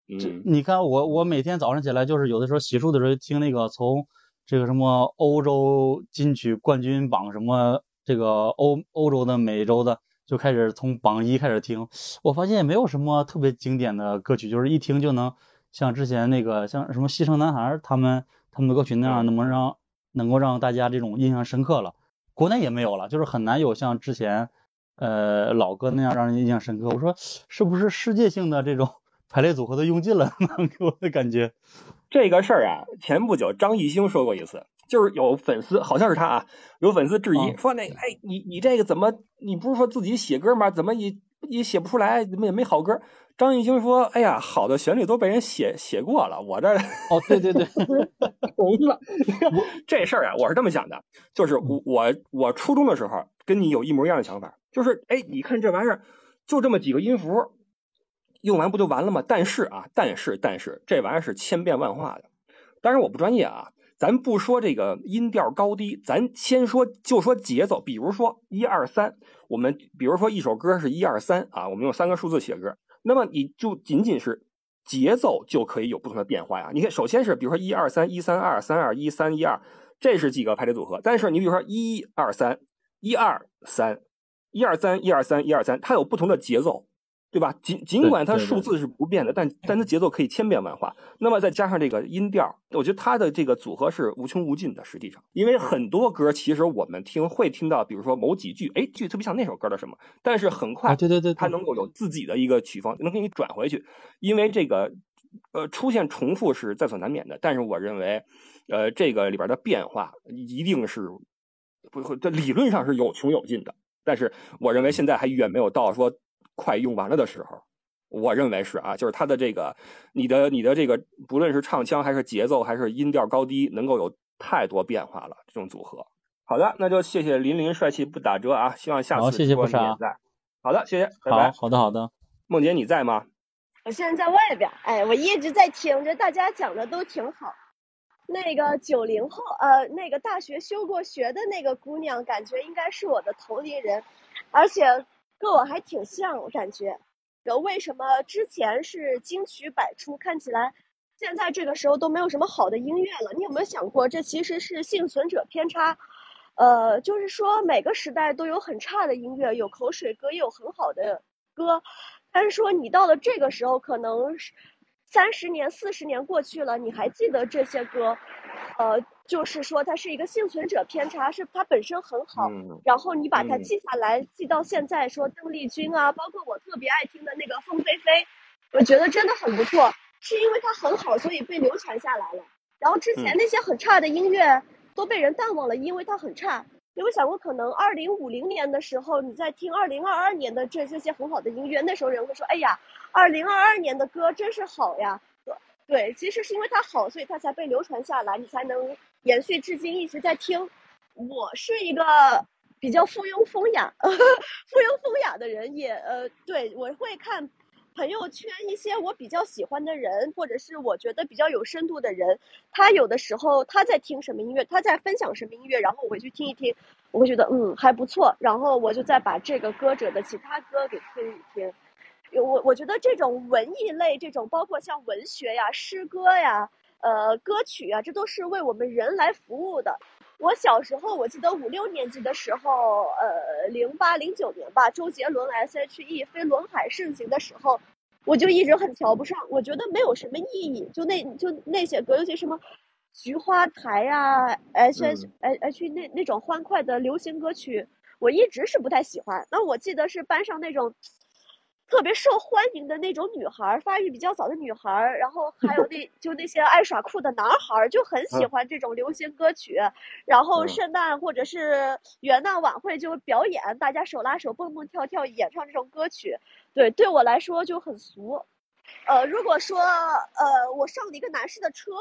嗯，你看我我每天早上起来就是有的时候洗漱的时候听那个从这个什么欧洲金曲冠军榜什么这个欧欧洲的美洲的就开始从榜一开始听，我发现也没有什么特别经典的歌曲，就是一听就能像之前那个像什么西城男孩他们他们的歌曲那样，能能让能够让大家这种印象深刻了。国内也没有了，就是很难有像之前。呃，老歌那样让人印象深刻。我说是不是世界性的这种 排列组合都用尽了？给我的感觉。这个事儿啊，前不久张艺兴说过一次，就是有粉丝，好像是他啊，有粉丝质疑说那个，哎，你你这个怎么，你不是说自己写歌吗？怎么也也写不出来，怎么也没好歌？张艺兴说，哎呀，好的旋律都被人写写过了，我这哦，对对对，红了。这事儿啊，我是这么想的，就是我我我初中的时候跟你有一模一样的想法。就是哎，你看这玩意儿，就这么几个音符，用完不就完了吗？但是啊，但是但是这玩意儿是千变万化的。当然我不专业啊，咱不说这个音调高低，咱先说就说节奏。比如说一二三，我们比如说一首歌是一二三啊，我们用三个数字写歌，那么你就仅仅是节奏就可以有不同的变化呀。你看，首先是比如说一二三一三二三二一三一二，这是几个排列组合。但是你比如说一二三一二三。一二三，一二三，一二三，它有不同的节奏，对吧？尽尽管它数字是不变的，但但它节奏可以千变万化。那么再加上这个音调，我觉得它的这个组合是无穷无尽的。实际上，因为很多歌其实我们听会听到，比如说某几句，哎，句特别像那首歌的什么，但是很快，对对对，它能够有自己的一个曲风，能给你转回去。因为这个呃出现重复是在所难免的，但是我认为，呃，这个里边的变化一定是不会，这理论上是有穷有尽的。但是我认为现在还远没有到说快用完了的时候，我认为是啊，就是它的这个你的你的这个不论是唱腔还是节奏还是音调高低，能够有太多变化了这种组合。好的，那就谢谢林林帅气不打折啊，希望下次谢谢不杀。好的，谢谢，拜拜。好的好的，梦姐你在吗？我现在在外边，哎，我一直在听着大家讲的都挺好。那个九零后，呃，那个大学修过学的那个姑娘，感觉应该是我的同龄人，而且跟我还挺像，我感觉。呃为什么之前是金曲百出，看起来现在这个时候都没有什么好的音乐了？你有没有想过，这其实是幸存者偏差？呃，就是说每个时代都有很差的音乐，有口水歌，也有很好的歌，但是说你到了这个时候，可能是。三十年、四十年过去了，你还记得这些歌？呃，就是说它是一个幸存者偏差，是它本身很好，然后你把它记下来，记到现在，说邓丽君啊，包括我特别爱听的那个凤飞飞，我觉得真的很不错，是因为它很好，所以被流传下来了。然后之前那些很差的音乐都被人淡忘了，因为它很差。有没有想过，可能二零五零年的时候，你在听二零二二年的这这些很好的音乐，那时候人会说：“哎呀，二零二二年的歌真是好呀。”对，其实是因为它好，所以它才被流传下来，你才能延续至今一直在听。我是一个比较附庸风雅、附庸风雅的人，也呃，对我会看。朋友圈一些我比较喜欢的人，或者是我觉得比较有深度的人，他有的时候他在听什么音乐，他在分享什么音乐，然后我会去听一听，我会觉得嗯还不错，然后我就再把这个歌者的其他歌给听一听。我我觉得这种文艺类，这种包括像文学呀、诗歌呀、呃歌曲啊，这都是为我们人来服务的。我小时候，我记得五六年级的时候，呃，零八零九年吧，周杰伦 S.H.E 飞轮海盛行的时候，我就一直很瞧不上，我觉得没有什么意义，就那就那些歌，尤其什么菊花台呀，H.H.H 那那种欢快的流行歌曲，我一直是不太喜欢。那我记得是班上那种。特别受欢迎的那种女孩，发育比较早的女孩，然后还有那就那些爱耍酷的男孩，就很喜欢这种流行歌曲。然后圣诞或者是元旦晚会就表演，大家手拉手蹦蹦跳跳演唱这种歌曲。对，对我来说就很俗。呃，如果说呃我上了一个男士的车，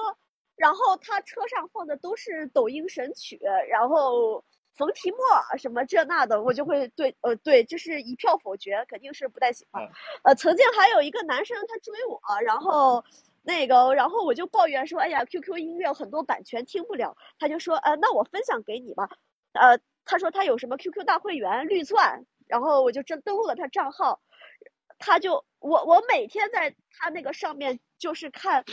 然后他车上放的都是抖音神曲，然后。冯提莫什么这那的，我就会对呃对，就是一票否决，肯定是不太喜欢。呃，曾经还有一个男生他追我，然后那个，然后我就抱怨说，哎呀，QQ 音乐很多版权听不了。他就说，呃，那我分享给你吧。呃，他说他有什么 QQ 大会员绿钻，然后我就真登录了他账号。他就我我每天在他那个上面就是看，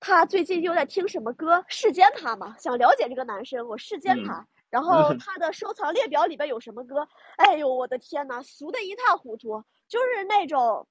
他最近又在听什么歌，世间他嘛，想了解这个男生，我世间他。然后他的收藏列表里边有什么歌？哎呦，我的天呐，俗的一塌糊涂，就是那种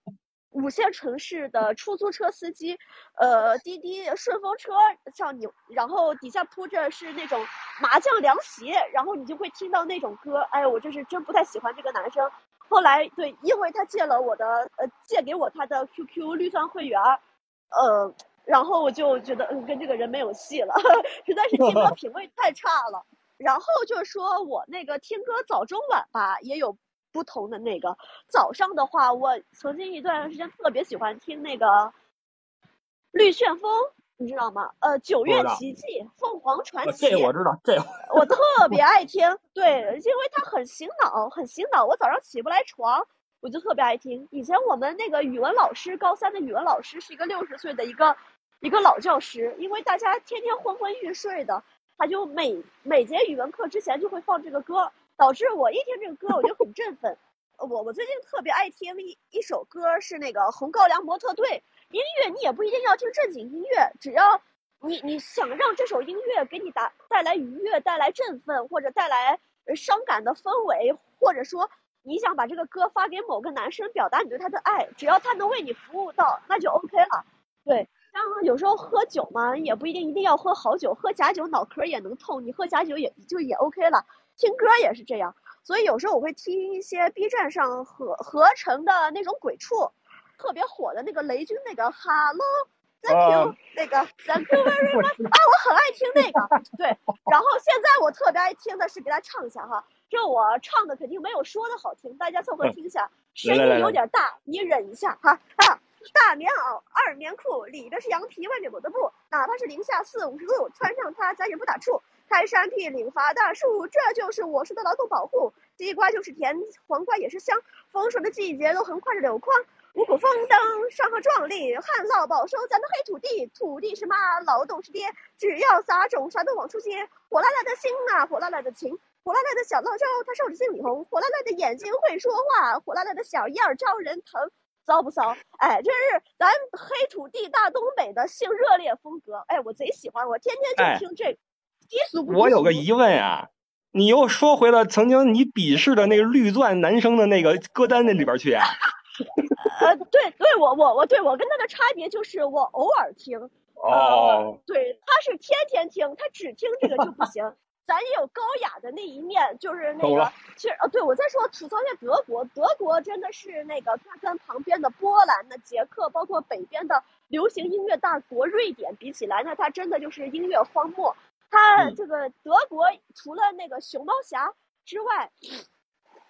五线城市的出租车司机，呃，滴滴顺风车上你，然后底下铺着是那种麻将凉席，然后你就会听到那种歌。哎呦，我就是真不太喜欢这个男生。后来对，因为他借了我的，呃，借给我他的 QQ 绿钻会员，呃，然后我就觉得嗯，跟这个人没有戏了，实在是听歌 品味太差了。然后就是说我那个听歌早中晚吧，也有不同的那个。早上的话，我曾经一段时间特别喜欢听那个《绿旋风》，你知道吗？呃，《九月奇迹》《凤凰传奇》。这我知道，这我特 别爱听。对，因为它很醒脑，很醒脑。我早上起不来床，我就特别爱听。以前我们那个语文老师，高三的语文老师是一个六十岁的一个一个老教师，因为大家天天昏昏欲睡的。他就每每节语文课之前就会放这个歌，导致我一听这个歌我就很振奋。我我最近特别爱听一一首歌，是那个《红高粱模特队》。音乐你也不一定要听正经音乐，只要你你想让这首音乐给你带带来愉悦、带来振奋，或者带来伤感的氛围，或者说你想把这个歌发给某个男生，表达你对他的爱，只要他能为你服务到，那就 OK 了。对。像有时候喝酒嘛，也不一定一定要喝好酒，喝假酒脑壳也能痛，你喝假酒也就也 OK 了。听歌也是这样，所以有时候我会听一些 B 站上合合成的那种鬼畜，特别火的那个雷军那个 Hello，Thank you，那个 Thank you very much，啊，我很爱听那个，对。然后现在我特别爱听的是给大家唱一下哈，这我唱的肯定没有说的好听，大家凑合听一下，声音有点大，你忍一下哈啊。大棉袄，二棉裤，里边是羊皮，外面裹的布。哪怕是零下四五十度，穿上它咱也不打怵。开山辟岭伐大树，这就是我说的劳动保护。西瓜就是甜，黄瓜也是香。丰收的季节都横跨着柳筐，五谷丰登，山河壮丽。旱涝保收咱的黑土地，土地是妈，劳动是爹。只要撒种，啥都往出结。火辣辣的心啊，火辣辣的情，火辣辣的小辣椒，它烧着心里红。火辣辣的眼睛会说话，火辣辣的小样招人疼。骚不骚？哎，这是咱黑土地大东北的性热烈风格。哎，我贼喜欢，我天天就听这低俗不我有个疑问啊，你又说回了曾经你鄙视的那个绿钻男生的那个歌单那里边去啊？呃，对对，我我我对我跟他的差别就是我偶尔听。哦。对，他是天天听，他只听这个就不行。咱也有高雅的那一面，就是那个，其实呃，对我再说吐槽一下德国，德国真的是那个，它跟旁边的波兰、的捷克，包括北边的流行音乐大国瑞典比起来，那它真的就是音乐荒漠。他嗯这个德国除了那个熊猫侠之外，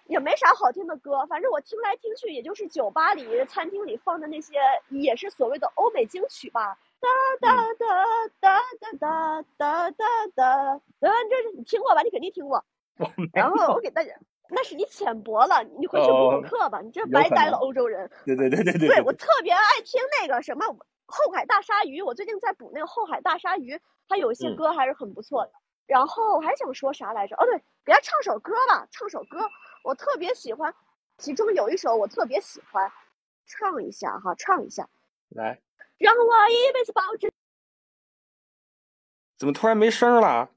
也没啥好听的歌。反正我听来听去，也就是酒吧里、餐厅里放的那些，也是所谓的欧美金曲吧。哒哒哒哒哒哒哒哒哒，嗯，这是你听过吧？你肯定听过。我然后我。给大家，那是你浅薄了，你回去补补哦课吧。你这白待了欧洲人。对 对对对对对我特别爱听那个什么后海大鲨鱼，我最近在补那个后海大鲨鱼，它有一些嗯歌还是很不错的。然后我还想说啥来着？哦，对，给他唱首歌吧，唱首歌，我特别喜欢，其中有一首我特别喜欢，唱一下哈，唱一下，来，让我一辈子保持。怎么突然没声儿了？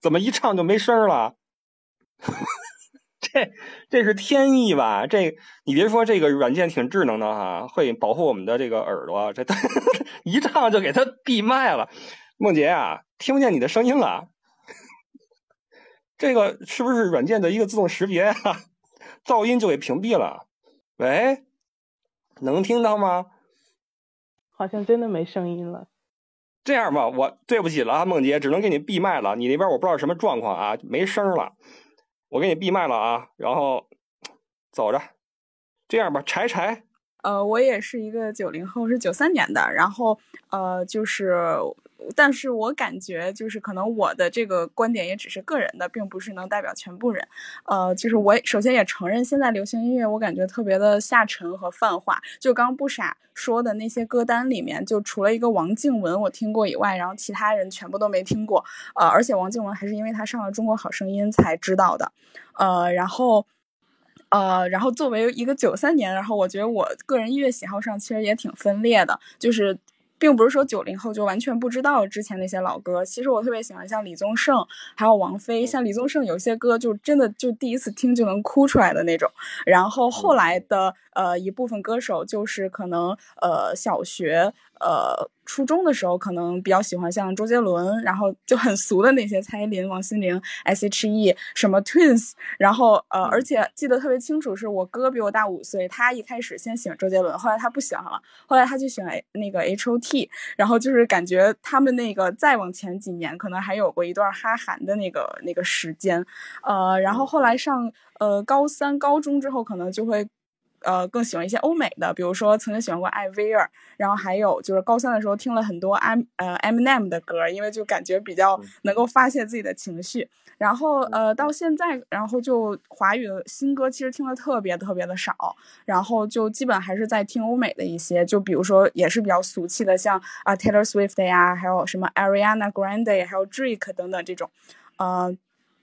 怎么一唱就没声儿了？这这是天意吧？这你别说这个软件挺智能的哈，会保护我们的这个耳朵。这 一唱就给它闭麦了。梦洁啊，听不见你的声音了。这个是不是软件的一个自动识别啊？噪音就给屏蔽了。喂，能听到吗？好像真的没声音了。这样吧，我对不起了啊，梦洁，只能给你闭麦了。你那边我不知道什么状况啊，没声了，我给你闭麦了啊。然后走着，这样吧，柴柴，呃，我也是一个九零后，是九三年的，然后呃，就是，但是我感觉就是可能我的这个观点也只是个人的，并不是能代表全部人。呃，就是我首先也承认，现在流行音乐我感觉特别的下沉和泛化。就刚不傻说的那些歌单里面，就除了一个王静文我听过以外，然后其他人全部都没听过。呃，而且王静文还是因为他上了《中国好声音》才知道的。呃，然后。呃，然后作为一个九三年，然后我觉得我个人音乐喜好上其实也挺分裂的，就是并不是说九零后就完全不知道之前那些老歌。其实我特别喜欢像李宗盛，还有王菲。像李宗盛有些歌就真的就第一次听就能哭出来的那种。然后后来的呃一部分歌手就是可能呃小学呃初中的时候可能比较喜欢像周杰伦，然后就很俗的那些蔡依林、王心凌、S.H.E 什么 Twins，然后呃而且记得特别清楚，是我哥比我大五岁，他一开始先喜欢周杰伦，后来他不喜欢了，后来他就喜欢那个 H.O.T，然后就是感觉他们那个再往前几年可能还有过一段哈韩的那个那个时间，呃，然后后来上呃高三、高中之后可能就会。呃，更喜欢一些欧美的，比如说曾经喜欢过艾薇儿，然后还有就是高三的时候听了很多 M 呃 Eminem 的歌，因为就感觉比较能够发泄自己的情绪。然后呃到现在，然后就华语的新歌其实听的特别特别的少，然后就基本还是在听欧美的一些，就比如说也是比较俗气的，像啊 Taylor Swift 呀，还有什么 Ariana Grande，还有 Drake 等等这种，呃，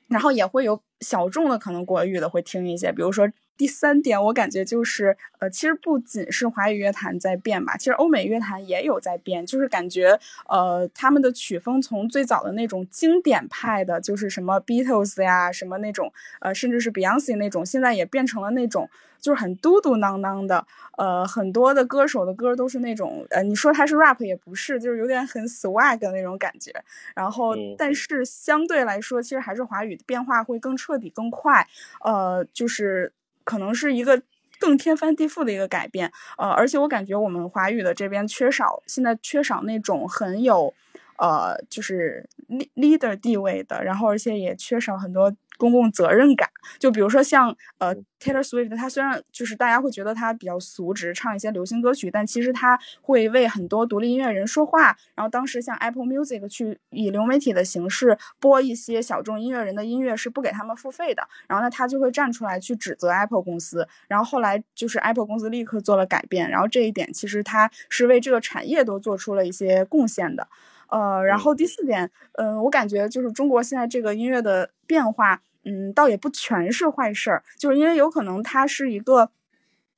然后也会有小众的可能国语的会听一些，比如说。第三点，我感觉就是，呃，其实不仅是华语乐坛在变吧，其实欧美乐坛也有在变，就是感觉，呃，他们的曲风从最早的那种经典派的，就是什么 Beatles 呀，什么那种，呃，甚至是 Beyonce 那种，现在也变成了那种就是很嘟嘟囔囔的，呃，很多的歌手的歌都是那种，呃，你说他是 rap 也不是，就是有点很 swag 的那种感觉。然后，但是相对来说，其实还是华语变化会更彻底、更快，呃，就是。可能是一个更天翻地覆的一个改变，呃，而且我感觉我们华语的这边缺少，现在缺少那种很有，呃，就是 leader 地位的，然后而且也缺少很多公共责任感。就比如说像呃 Taylor Swift，他虽然就是大家会觉得他比较俗，只是唱一些流行歌曲，但其实他会为很多独立音乐人说话。然后当时像 Apple Music 去以流媒体的形式播一些小众音乐人的音乐是不给他们付费的，然后呢他就会站出来去指责 Apple 公司。然后后来就是 Apple 公司立刻做了改变，然后这一点其实他是为这个产业都做出了一些贡献的。呃，然后第四点，嗯、呃，我感觉就是中国现在这个音乐的变化，嗯，倒也不全是坏事儿，就是因为有可能它是一个。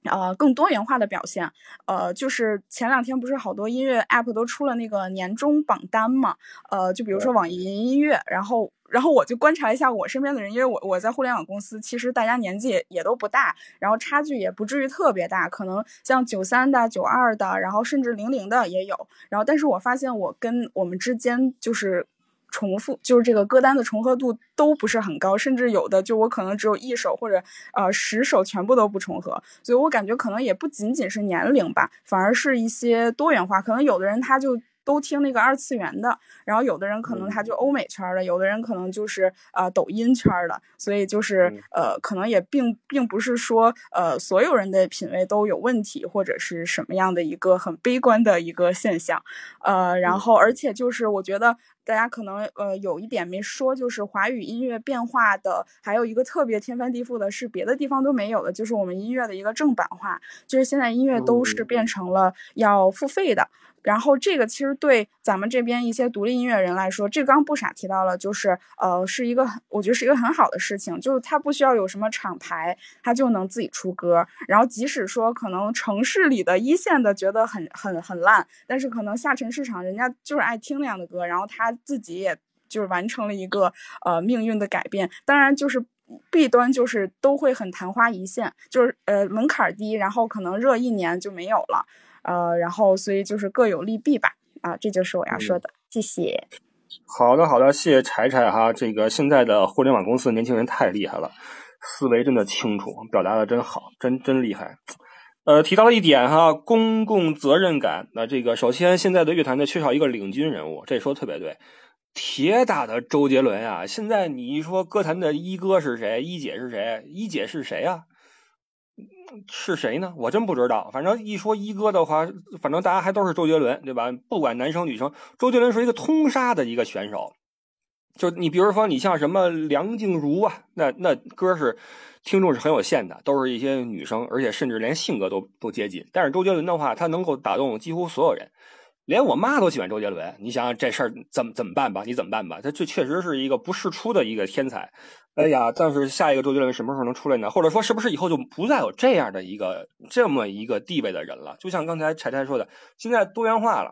呃，更多元化的表现，呃，就是前两天不是好多音乐 app 都出了那个年终榜单嘛，呃，就比如说网易云音乐，然后，然后我就观察一下我身边的人，因为我我在互联网公司，其实大家年纪也也都不大，然后差距也不至于特别大，可能像九三的、九二的，然后甚至零零的也有，然后，但是我发现我跟我们之间就是。重复就是这个歌单的重合度都不是很高，甚至有的就我可能只有一首或者呃十首全部都不重合，所以我感觉可能也不仅仅是年龄吧，反而是一些多元化。可能有的人他就都听那个二次元的，然后有的人可能他就欧美圈的，有的人可能就是呃抖音圈的，所以就是呃可能也并并不是说呃所有人的品味都有问题，或者是什么样的一个很悲观的一个现象，呃，然后而且就是我觉得。大家可能呃有一点没说，就是华语音乐变化的还有一个特别天翻地覆的，是别的地方都没有的，就是我们音乐的一个正版化，就是现在音乐都是变成了要付费的。然后这个其实对咱们这边一些独立音乐人来说，这刚不傻提到了，就是呃是一个我觉得是一个很好的事情，就是他不需要有什么厂牌，他就能自己出歌。然后即使说可能城市里的一线的觉得很很很烂，但是可能下沉市场人家就是爱听那样的歌，然后他自己也就是完成了一个呃命运的改变。当然就是弊端就是都会很昙花一现，就是呃门槛低，然后可能热一年就没有了。呃，然后所以就是各有利弊吧，啊，这就是我要说的，谢谢。好的，好的，谢谢柴柴哈，这个现在的互联网公司年轻人太厉害了，思维真的清楚，表达的真好，真真厉害。呃，提到了一点哈，公共责任感。那这个首先现在的乐坛呢缺少一个领军人物，这说特别对。铁打的周杰伦啊，现在你一说歌坛的一哥是谁，一姐是谁，一姐是谁啊？是谁呢？我真不知道。反正一说一哥的话，反正大家还都是周杰伦，对吧？不管男生女生，周杰伦是一个通杀的一个选手。就你比如说，你像什么梁静茹啊，那那歌是听众是很有限的，都是一些女生，而且甚至连性格都都接近。但是周杰伦的话，他能够打动几乎所有人，连我妈都喜欢周杰伦。你想想这事儿怎么怎么办吧？你怎么办吧？他这确实是一个不世出的一个天才。哎呀，但是下一个周杰伦什么时候能出来呢？或者说，是不是以后就不再有这样的一个这么一个地位的人了？就像刚才柴柴说的，现在多元化了，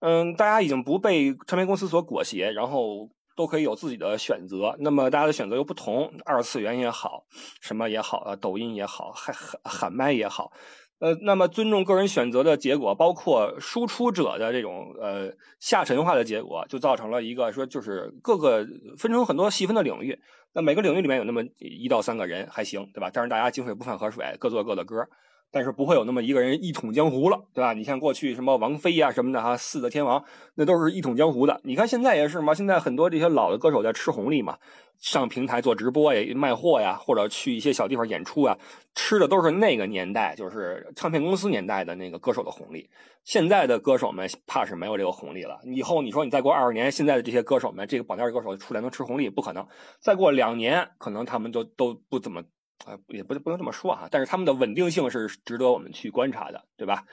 嗯，大家已经不被唱片公司所裹挟，然后都可以有自己的选择。那么大家的选择又不同，二次元也好，什么也好啊，抖音也好，喊喊喊麦也好。呃，那么尊重个人选择的结果，包括输出者的这种呃下沉化的结果，就造成了一个说就是各个分成很多细分的领域，那每个领域里面有那么一到三个人还行，对吧？但是大家井水不犯河水，各做各的歌。但是不会有那么一个人一统江湖了，对吧？你像过去什么王菲呀什么的哈，四大天王那都是一统江湖的。你看现在也是嘛，现在很多这些老的歌手在吃红利嘛，上平台做直播呀、卖货呀，或者去一些小地方演出啊，吃的都是那个年代，就是唱片公司年代的那个歌手的红利。现在的歌手们怕是没有这个红利了。以后你说你再过二十年，现在的这些歌手们，这个榜单歌手出来能吃红利，不可能。再过两年，可能他们都都不怎么。啊，也不不能这么说哈，但是他们的稳定性是值得我们去观察的，对吧？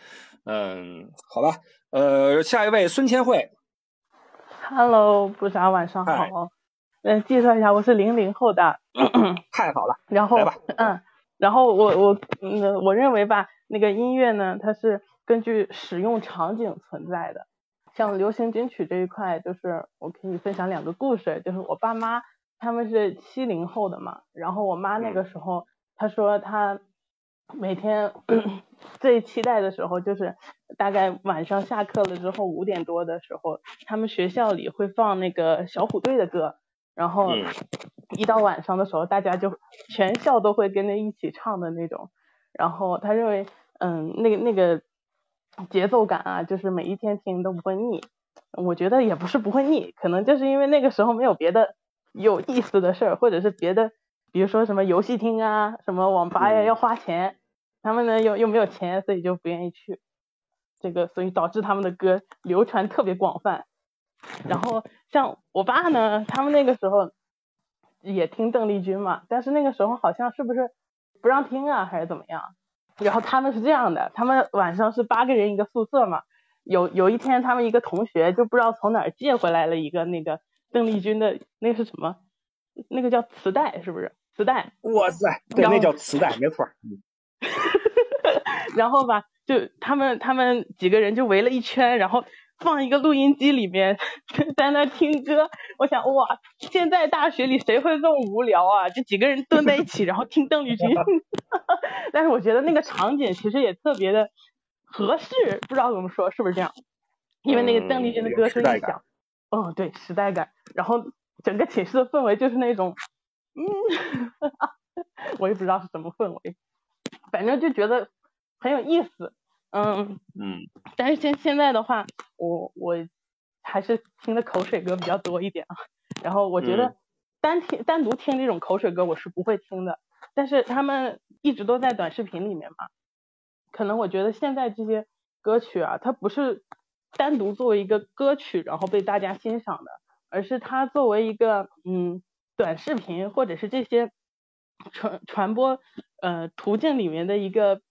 嗯，好吧，呃，下一位孙千惠，Hello，部长晚上好，嗯，介绍一下，我是零零后的，太好了，然后，吧，嗯，然后我我嗯，我认为吧，那个音乐呢，它是根据使用场景存在的，像流行金曲这一块，就是我可以分享两个故事，就是我爸妈。他们是七零后的嘛，然后我妈那个时候，她说她每天 最期待的时候就是大概晚上下课了之后五点多的时候，他们学校里会放那个小虎队的歌，然后一到晚上的时候，大家就全校都会跟着一起唱的那种，然后他认为嗯那个那个节奏感啊，就是每一天听都不会腻，我觉得也不是不会腻，可能就是因为那个时候没有别的。有意思的事儿，或者是别的，比如说什么游戏厅啊，什么网吧呀，要花钱，他们呢又又没有钱，所以就不愿意去。这个，所以导致他们的歌流传特别广泛。然后 像我爸呢，他们那个时候也听邓丽君嘛，但是那个时候好像是不是不让听啊，还是怎么样？然后他们是这样的，他们晚上是八个人一个宿舍嘛，有有一天他们一个同学就不知道从哪儿借回来了一个那个。邓丽君的那是什么？那个叫磁带是不是？磁带？哇塞，对，那叫磁带，没错。然后吧，就他们他们几个人就围了一圈，然后放一个录音机里面在那听歌。我想哇，现在大学里谁会这么无聊啊？就几个人蹲在一起，然后听邓丽君。但是我觉得那个场景其实也特别的合适，不知道怎么说，是不是这样？因为那个邓丽君的歌声一响。嗯，对，时代感，然后整个寝室的氛围就是那种，嗯，我也不知道是什么氛围，反正就觉得很有意思。嗯嗯，但是现现在的话，我我还是听的口水歌比较多一点啊。然后我觉得嗯单听单独听这种口水歌我是不会听的，但是他们一直都在短视频里面嘛，可能我觉得现在这些歌曲啊，它不是单独作为一个歌曲然后被大家欣赏的，而是它作为一个嗯短视频或者是这些传传播呃途径里面的一个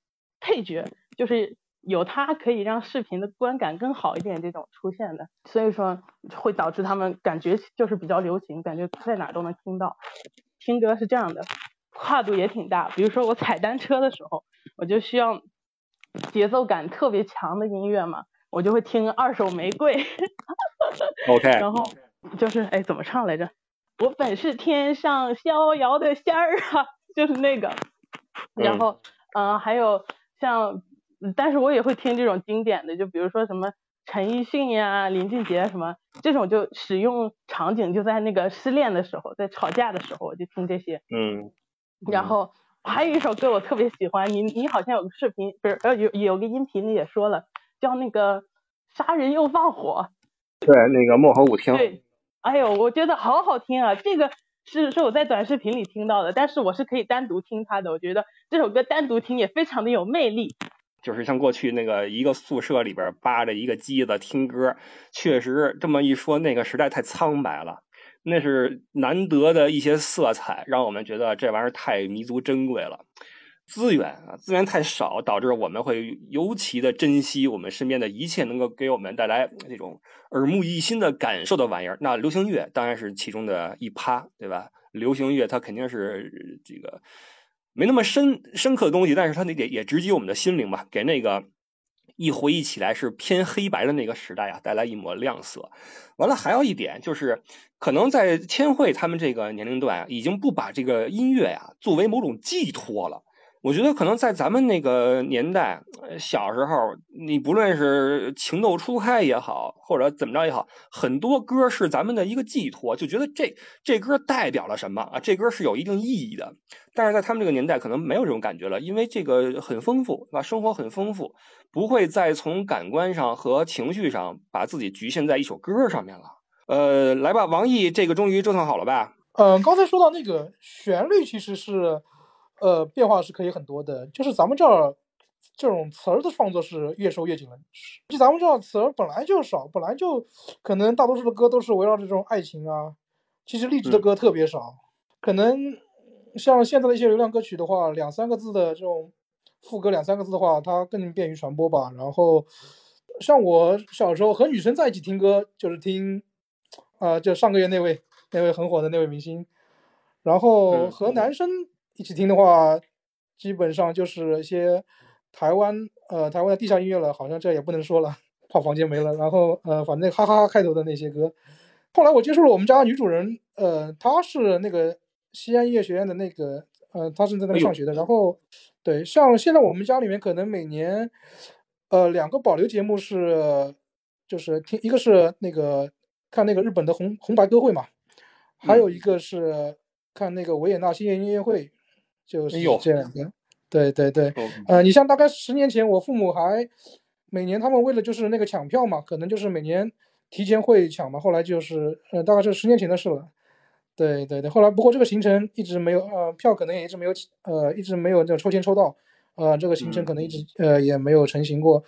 配角，就是有它可以让视频的观感更好一点这种出现的，所以说会导致他们感觉就是比较流行，感觉在哪都能听到。听歌是这样的，跨度也挺大。比如说我踩单车的时候，我就需要节奏感特别强的音乐嘛，我就会听二手玫瑰。OK 然后就是哎怎么唱来着？我本是天上逍遥的仙儿啊，就是那个。然后嗯、呃还有像，嗯但是我也会听这种经典的，就比如说什么陈奕迅呀、林俊杰什么这种，就使用场景就在那个失恋的时候，在吵架的时候，我就听这些。嗯然后还有一首歌我特别喜欢，你你好像有个视频，不是呃有有个音频里也说了，叫那个杀人又放火。对，那个漠河舞厅，对，哎呦，我觉得好好听啊！这个是是我在短视频里听到的，但是我是可以单独听它的。我觉得这首歌单独听也非常的有魅力。就是像过去那个一个宿舍里边扒着一个机子听歌，确实这么一说，那个时代太苍白了，那是难得的一些色彩，让我们觉得这玩意儿太弥足珍贵了。资源啊，资源太少，导致我们会尤其的珍惜我们身边的一切能够给我们带来这种耳目一新的感受的玩意儿。那流行乐当然是其中的一趴，对吧？流行乐它肯定是这个没那么深深刻的东西，但是它那也也直击我们的心灵吧，给那个一回忆起来是偏黑白的那个时代啊带来一抹亮色。完了，还有一点就是，可能在千惠他们这个年龄段啊，已经不把这个音乐呀、作为某种寄托了。我觉得可能在咱们那个年代，小时候，你不论是情窦初开也好，或者怎么着也好，很多歌是咱们的一个寄托，就觉得这这歌代表了什么啊？这歌是有一定意义的。但是在他们这个年代，可能没有这种感觉了，因为这个很丰富，对吧？生活很丰富，不会再从感官上和情绪上把自己局限在一首歌上面了。呃，来吧，王毅，这个终于折腾好了吧？嗯，刚才说到那个旋律，其实是呃变化是可以很多的，就是咱们这儿这种词儿的创作是越收越紧了。就咱们这儿词儿本来就少，本来就可能大多数的歌都是围绕着这种爱情啊，其实励志的嗯歌特别少。可能像现在的一些流量歌曲的话，两三个字的这种副歌两三个字的话，它更便于传播吧。然后像我小时候和女生在一起听歌，就是听啊、就上个月那位那位很火的那位明星，然后嗯和男生一起听的话，基本上就是一些台湾呃台湾的地下音乐了，好像这也不能说了，怕房间没了。然后呃，反正哈哈哈开头的那些歌。后来我接触了我们家女主人，呃，她是那个西安音乐学院的那个，呃，她是在那哎呦边上学的。然后，对，像现在我们家里面可能每年，呃，两个保留节目是，就是听一个是那个看那个日本的红红白歌会嘛，还有一个是看那个维也纳新年音乐会，就是这两个。对对对，哦呃，你像大概十年前，我父母还每年他们为了就是那个抢票嘛，可能就是每年提前会抢嘛，后来就是呃大概是十年前的事了。对对对，后来不过这个行程一直没有，呃，票可能也一直没有，呃，一直没有这抽签抽到，呃，这个行程可能一直呃也没有成型过。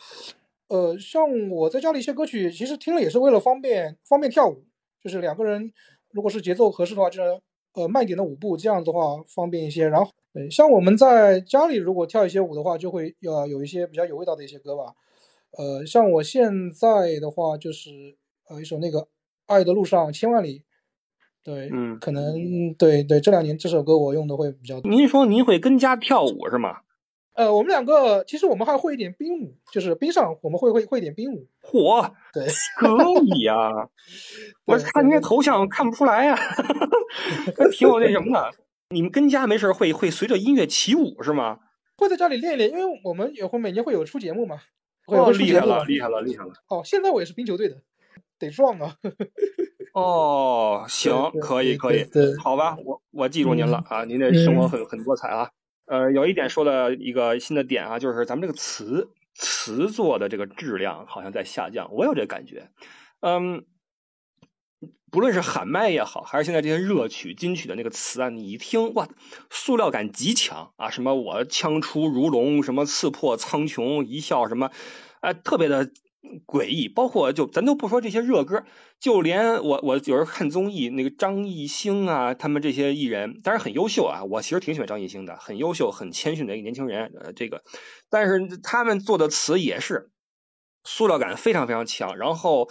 呃，像我在家里一些歌曲，其实听了也是为了方便方便跳舞，就是两个人如果是节奏合适的话，就是呃慢点的舞步，这样子的话方便一些。然后，对，像我们在家里如果跳一些舞的话，就会要有一些比较有味道的一些歌吧。呃，像我现在的话，就是呃一首那个《爱的路上千万里》，对，嗯可能对对这两年这首歌我用的会比较多。您说您会跟家跳舞是吗？呃，我们两个其实我们还会一点冰舞，就是冰上我们会会会一点冰舞。嚯，对，可以呀、我看您这头像看不出来呀、挺有那什么的。你们跟家没事儿会会随着音乐起舞是吗？会在家里练一练，因为我们也会每年会有出节目嘛，哦，厉害了，厉害了，厉害了！哦，现在我也是冰球队的，得壮啊。哦，行，可以，可以好吧，我我记住您了啊，您这生活很很多彩啊。呃，有一点说的一个新的点啊，就是咱们这个词，词作的这个质量好像在下降，我有这感觉。嗯，不论是喊麦也好，还是现在这些热曲、金曲的那个词啊，你一听哇，塑料感极强啊，什么我枪出如龙，什么刺破苍穹一笑，什么，哎，特别的。诡异，包括就咱都不说这些热歌，就连我我有时候看综艺，那个张艺兴啊，他们这些艺人，当然很优秀啊，我其实挺喜欢张艺兴的，很优秀、很谦逊的一个年轻人。呃，这个，但是他们做的词也是塑料感非常非常强。然后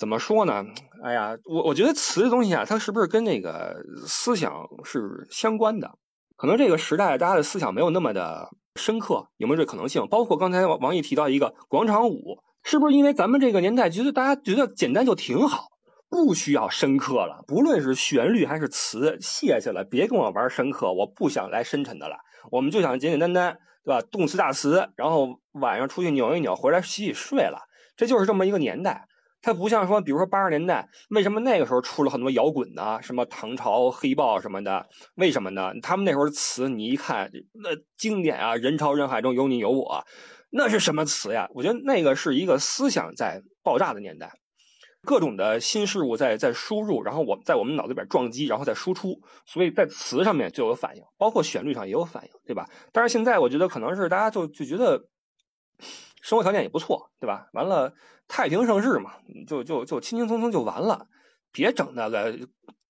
怎么说呢？哎呀，我我觉得词的东西啊，它是不是跟那个思想是相关的？可能这个时代大家的思想没有那么的深刻，有没有这可能性？包括刚才王王毅提到一个广场舞。是不是因为咱们这个年代觉得大家觉得简单就挺好，不需要深刻了？不论是旋律还是词，谢谢了，别跟我玩深刻，我不想来深沉的了。我们就想简简单单，对吧？动词大词，然后晚上出去扭一扭，回来洗洗睡了。这就是这么一个年代。它不像说，比如说八十年代，为什么那个时候出了很多摇滚呢，什么唐朝黑豹什么的？为什么呢？他们那时候词，你一看那经典啊，人潮人海中有你有我。那是什么词呀？我觉得那个是一个思想在爆炸的年代，各种的新事物在在输入，然后我在我们脑子里边撞击，然后再输出，所以在词上面就有反应，包括旋律上也有反应，对吧？但是现在我觉得可能是大家就就觉得生活条件也不错，对吧？完了太平盛世嘛，就就就轻轻松松就完了，别整那个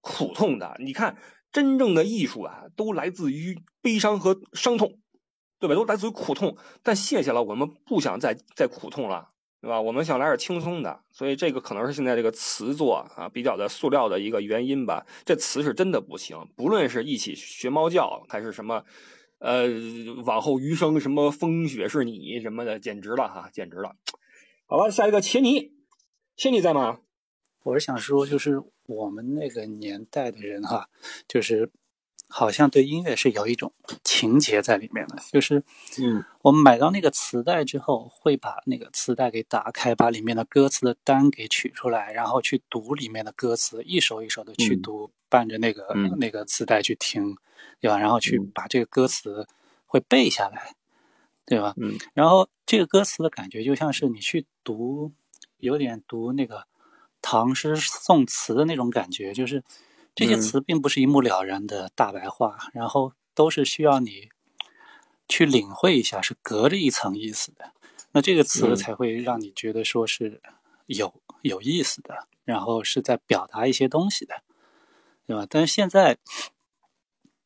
苦痛的。你看，真正的艺术啊，都来自于悲伤和伤痛。对吧？都来自于苦痛，但谢谢了，我们不想再再苦痛了，对吧？我们想来点轻松的，所以这个可能是现在这个词作啊比较的塑料的一个原因吧。这词是真的不行，不论是一起学猫叫，还是什么，呃，往后余生什么风雪是你什么的，简直了哈，简直了。好了，下一个切尼，切尼在吗？我是想说，就是我们那个年代的人哈，就是。好像对音乐是有一种情节在里面的，就是，嗯，我们买到那个磁带之后，会把那个磁带给打开，把里面的歌词的单给取出来，然后去读里面的歌词，一首一首的去读，伴着那个那个磁带去听，对吧？然后去把这个歌词会背下来，对吧？嗯，然后这个歌词的感觉就像是你去读，有点读那个唐诗宋词的那种感觉，就是。这些词并不是一目了然的大白话，然后都是需要你去领会一下，是隔着一层意思的。那这个词才会让你觉得说是有有意思的，然后是在表达一些东西的，对吧？但是现在，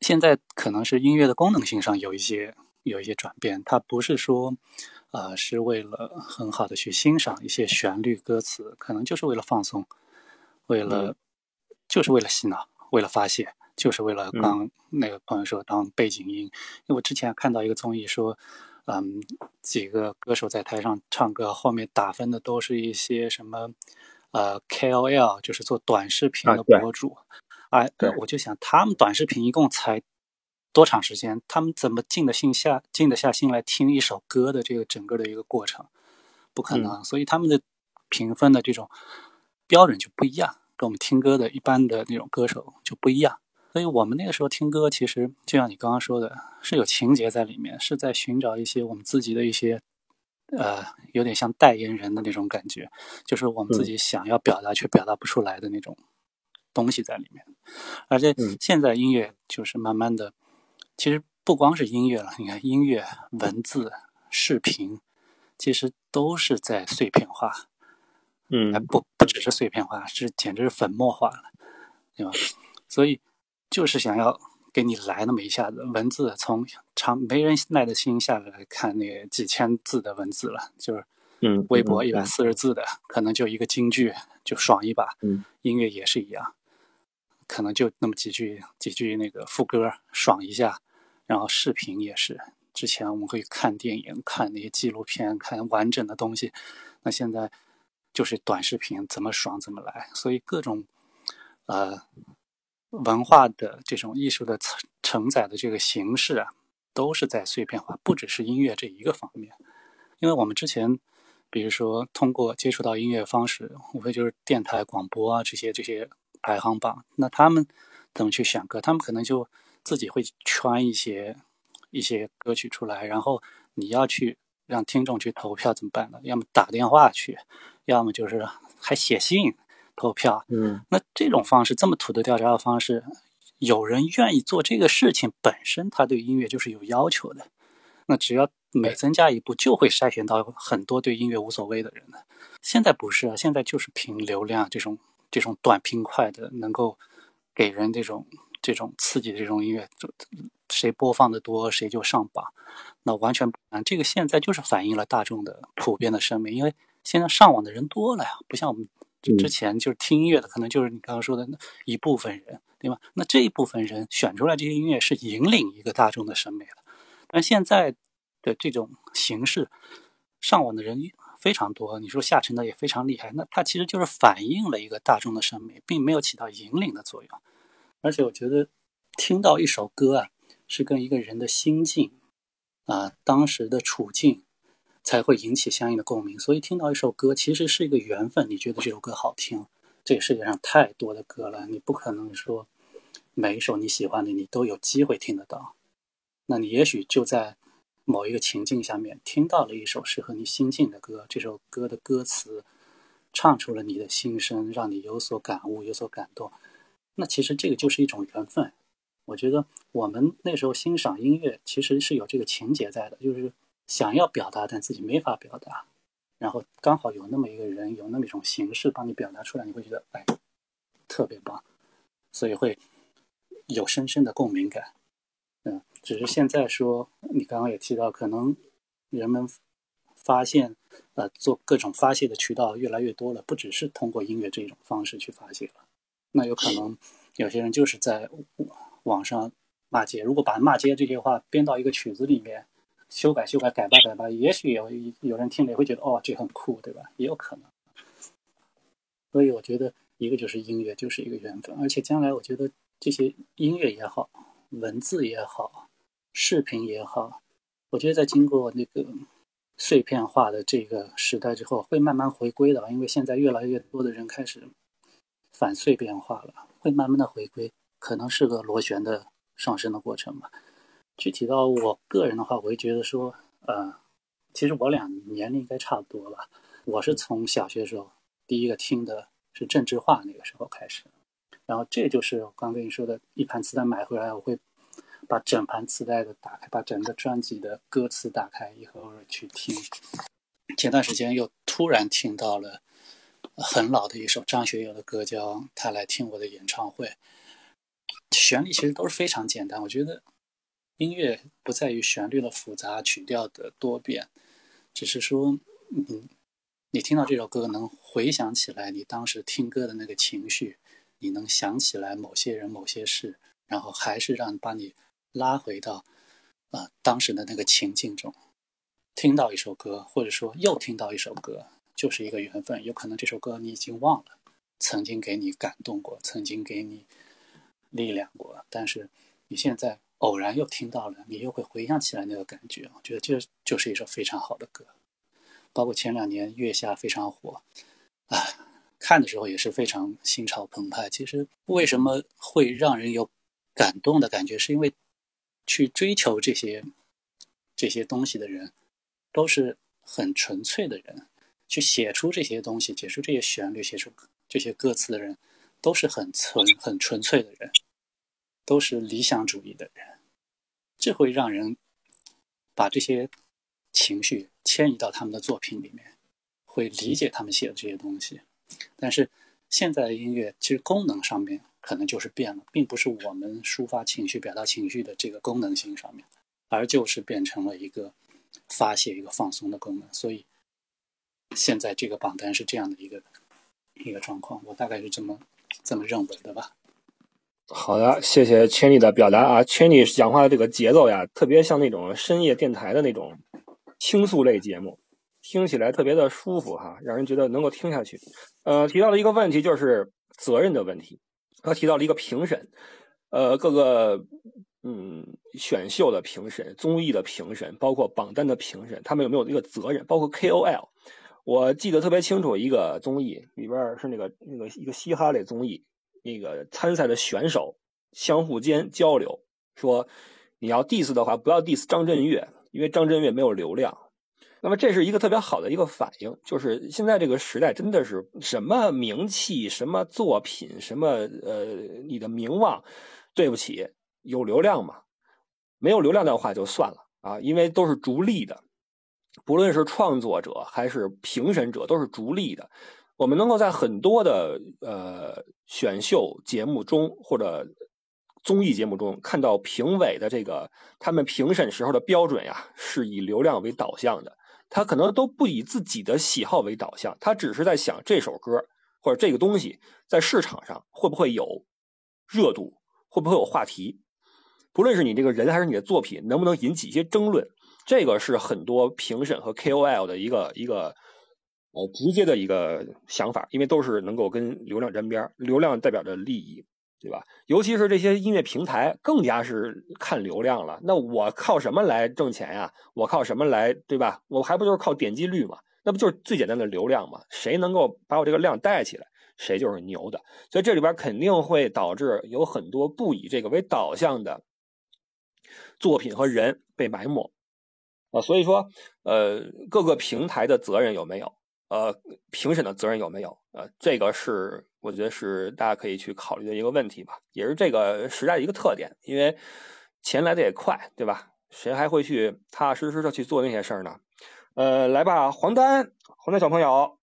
现在可能是音乐的功能性上有一些有一些转变，它不是说，呃，是为了很好的去欣赏一些旋律歌词，可能就是为了放松，为了。就是为了洗脑，为了发泄，就是为了刚那个朋友说当背景音。因为我之前看到一个综艺说，嗯，几个歌手在台上唱歌，后面打分的都是一些什么，呃，KOL，就是做短视频的博主。哎，我就想他们短视频一共才多长时间？他们怎么静得心下静得下心来听一首歌的这个整个的一个过程？不可能，所以他们的评分的这种标准就不一样。跟我们听歌的一般的那种歌手就不一样，所以我们那个时候听歌，其实就像你刚刚说的，是有情节在里面，是在寻找一些我们自己的一些，呃，有点像代言人的那种感觉，就是我们自己想要表达却表达不出来的那种东西在里面。而且现在音乐就是慢慢的，其实不光是音乐了，你看音乐、文字、视频，其实都是在碎片化。嗯，不不只是碎片化，是简直是粉末化了，对吧？所以就是想要给你来那么一下子，文字从长没人耐得心下来看那个几千字的文字了，就是嗯，微博一百四十字的，可能就一个京剧就爽一把。嗯，音乐也是一样，可能就那么几句几句那个副歌爽一下，然后视频也是，之前我们会看电影、看那些纪录片、看完整的东西，那现在。就是短视频怎么爽怎么来，所以各种，呃，文化的这种艺术的承承载的这个形式啊，都是在碎片化，不只是音乐这一个方面。因为我们之前，比如说通过接触到音乐方式，无非就是电台、广播啊这些这些排行榜，那他们怎么去选歌？他们可能就自己会圈一些一些歌曲出来，然后你要去让听众去投票怎么办呢？要么打电话去，要么就是还写信投票。嗯，那这种方式这么土的调查的方式，有人愿意做这个事情，本身他对音乐就是有要求的。那只要每增加一步，就会筛选到很多对音乐无所谓的人的。现在不是啊，现在就是凭流量这种这种短平快的，能够给人这种这种刺激的这种音乐，就谁播放的多，谁就上榜。那完全不然，这个现在就是反映了大众的普遍的审美，因为现在上网的人多了呀，不像我们之前就是听音乐的，可能就是你刚刚说的那一部分人，对吧？那这一部分人选出来这些音乐是引领一个大众的审美的。但现在的这种形式，上网的人非常多，你说下沉的也非常厉害，那它其实就是反映了一个大众的审美，并没有起到引领的作用。而且我觉得，听到一首歌啊，是跟一个人的心境啊、当时的处境，才会引起相应的共鸣。所以听到一首歌，其实是一个缘分。你觉得这首歌好听，这个世界上太多的歌了，你不可能说每一首你喜欢的你都有机会听得到。那你也许就在某一个情境下面听到了一首适合你心境的歌，这首歌的歌词唱出了你的心声，让你有所感悟、有所感动。那其实这个就是一种缘分。我觉得我们那时候欣赏音乐，其实是有这个情节在的，就是想要表达，但自己没法表达，然后刚好有那么一个人，有那么一种形式帮你表达出来，你会觉得哎，特别棒，所以会有深深的共鸣感。嗯，只是现在说，你刚刚也提到，可能人们发现，呃，做各种发泄的渠道越来越多了，不只是通过音乐这种方式去发泄了。那有可能有些人就是在网上骂街，如果把骂街这些话编到一个曲子里面，修改修改改吧改吧，也许有有人听了也会觉得哦，这很酷，对吧？也有可能。所以我觉得，一个就是音乐，就是一个缘分，而且将来我觉得这些音乐也好。文字也好，视频也好，我觉得在经过那个碎片化的这个时代之后，会慢慢回归的。因为现在越来越多的人开始反碎片化了，会慢慢的回归，可能是个螺旋的上升的过程吧。具体到我个人的话，我会觉得说，呃，其实我俩年龄应该差不多吧。我是从小学时候第一个听的是郑智化那个时候开始。然后这就是我刚跟你说的，一盘磁带买回来，我会把整盘磁带的打开，把整个专辑的歌词打开，一盒盒去听。前段时间又突然听到了很老的一首张学友的歌，叫《他来听我的演唱会》。旋律其实都是非常简单，我觉得音乐不在于旋律的复杂、曲调的多变，只是说，嗯，你听到这首歌能回想起来你当时听歌的那个情绪。你能想起来某些人、某些事，然后还是让把你拉回到啊当时的那个情境中，听到一首歌，或者说又听到一首歌，就是一个缘分。有可能这首歌你已经忘了，曾经给你感动过，曾经给你力量过，但是你现在偶然又听到了，你又会回想起来那个感觉。我觉得这就是一首非常好的歌。包括前两年《月下》非常火，啊。看的时候也是非常心潮澎湃。其实为什么会让人有感动的感觉，是因为去追求这些这些东西的人都是很纯粹的人，去写出这些东西、写出这些旋律、写出这些歌词的人都是很纯、很纯粹的人，都是理想主义的人。这会让人把这些情绪迁移到他们的作品里面，会理解他们写的这些东西。但是现在的音乐其实功能上面可能就是变了，并不是我们抒发情绪、表达情绪的这个功能性上面，而就是变成了一个发泄、一个放松的功能。所以现在这个榜单是这样的一个一个状况，我大概是这么这么认为的吧。好的，谢谢圈里的表达啊，圈里讲话的这个节奏呀，特别像那种深夜电台的那种倾诉类节目。听起来特别的舒服哈，让人觉得能够听下去。呃，提到了一个问题，就是责任的问题。他提到了一个评审，呃，各个嗯选秀的评审、综艺的评审，包括榜单的评审，他们有没有一个责任？包括 KOL，我记得特别清楚，一个综艺里边是那个那个一个嘻哈类综艺，那个参赛的选手相互间交流，说你要 diss 的话，不要 diss 张震岳，因为张震岳没有流量。那么这是一个特别好的一个反应，就是现在这个时代真的是什么名气、什么作品、什么呃你的名望，对不起，有流量嘛？没有流量的话就算了啊，因为都是逐利的，不论是创作者还是评审者都是逐利的。我们能够在很多的呃选秀节目中或者综艺节目中看到评委的这个他们评审时候的标准呀，是以流量为导向的。他可能都不以自己的喜好为导向，他只是在想这首歌或者这个东西在市场上会不会有热度，会不会有话题。不论是你这个人还是你的作品，能不能引起一些争论，这个是很多评审和 KOL 的一个一个呃直接的一个想法，因为都是能够跟流量沾边，流量代表着利益，对吧？尤其是这些音乐平台更加是看流量了。那我靠什么来挣钱呀？我靠什么来，对吧？我还不就是靠点击率嘛？那不就是最简单的流量嘛？谁能够把我这个量带起来，谁就是牛的。所以这里边肯定会导致有很多不以这个为导向的。作品和人被埋没啊，所以说，呃，各个平台的责任有没有？呃，评审的责任有没有？呃，这个是我觉得是大家可以去考虑的一个问题吧，也是这个时代的一个特点。因为钱来的也快，对吧？谁还会去踏踏实实的去做那些事儿呢？呃，来吧，黄丹，黄丹小朋友。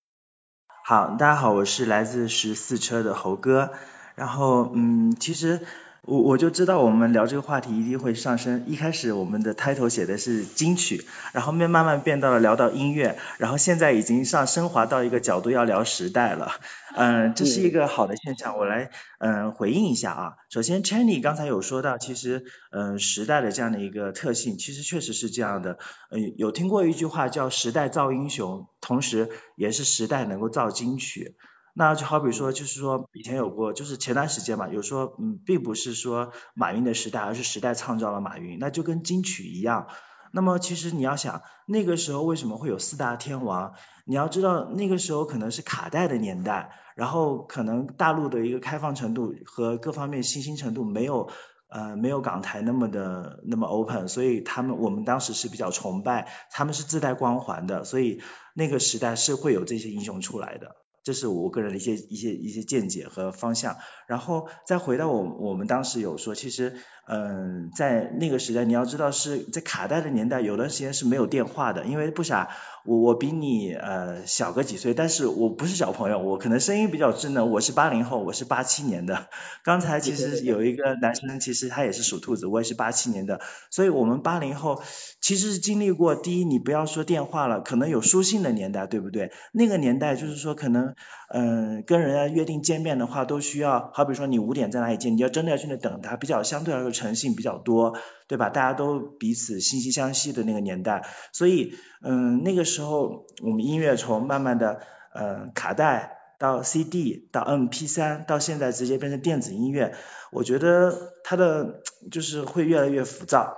好，大家好，我是来自十四车的猴哥。然后，嗯，其实。我我就知道我们聊这个话题一定会上升。一开始我们的 title 写的是金曲，然后面慢慢变到了聊到音乐，然后现在已经上升华到一个角度要聊时代了。嗯，这是一个好的现象。我来嗯回应一下啊。首先 c h e n n y 刚才有说到，其实嗯时代的这样的一个特性，其实确实是这样的。嗯，有听过一句话叫“时代造英雄”，同时也是时代能够造金曲。那就好比说，就是说以前有过，就是前段时间嘛，有说，嗯，并不是说马云的时代，而是时代创造了马云，那就跟金曲一样。那么其实你要想，那个时候为什么会有四大天王？你要知道，那个时候可能是卡带的年代，然后可能大陆的一个开放程度和各方面新兴程度没有，呃，没有港台那么的那么 open，所以他们我们当时是比较崇拜，他们是自带光环的，所以那个时代是会有这些英雄出来的。这是我个人的一些一些一些见解和方向，然后再回到我我们当时有说，其实。嗯，在那个时代，你要知道是在卡带的年代，有段时间是没有电话的。因为不傻，我我比你呃小个几岁，但是我不是小朋友，我可能声音比较稚嫩。我是八零后，我是八七年的。刚才其实有一个男生，其实他也是属兔子，我也是八七年的。所以我们八零后其实是经历过，第一，你不要说电话了，可能有书信的年代，对不对？那个年代就是说，可能嗯跟人家约定见面的话，都需要，好比说你五点在哪里见，你要真的要去那等他，比较相对来说。诚信比较多，对吧？大家都彼此惺惺相惜的那个年代，所以，嗯，那个时候我们音乐从慢慢的，嗯，卡带到 CD 到 MP3 到现在直接变成电子音乐，我觉得它的就是会越来越浮躁，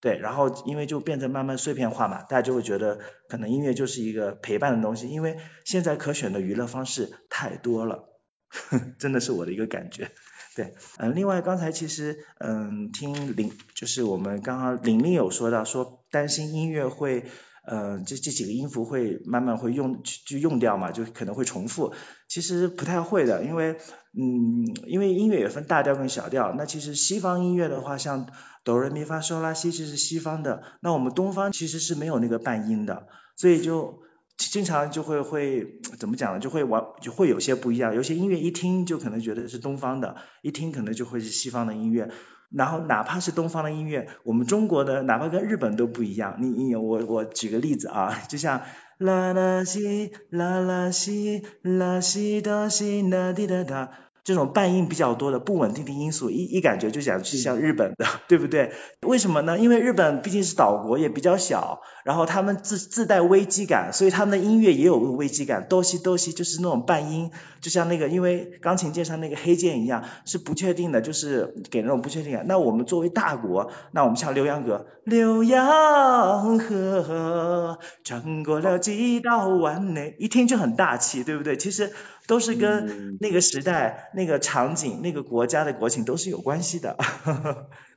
对，然后因为就变成慢慢碎片化嘛，大家就会觉得可能音乐就是一个陪伴的东西，因为现在可选的娱乐方式太多了，真的是我的一个感觉。对，嗯，另外刚才其实，嗯，听林，就是我们刚刚玲玲有说到，说担心音乐会，呃，这这几个音符会慢慢会用就用掉嘛，就可能会重复。其实不太会的，因为，嗯，因为音乐也分大调跟小调。那其实西方音乐的话，像哆来咪发嗦拉西，其实是西方的。那我们东方其实是没有那个半音的，所以就。经常就会会怎么讲呢？就会玩就会有些不一样，有些音乐一听就可能觉得是东方的，一听可能就会是西方的音乐。然后哪怕是东方的音乐，我们中国的哪怕跟日本都不一样。你你我我举个例子啊，就像啦啦西啦啦西啦西哆西啦滴哒哒。这种半音比较多的不稳定的因素，一一感觉就想去像日本的，对不对？为什么呢？因为日本毕竟是岛国，也比较小，然后他们自自带危机感，所以他们的音乐也有危机感。哆西哆西就是那种半音，就像那个因为钢琴键上那个黑键一样，是不确定的，就是给那种不确定感。那我们作为大国，那我们像《浏阳河》，浏阳河穿过了几道弯内，一听就很大气，对不对？其实都是跟那个时代。那个场景、那个国家的国情都是有关系的。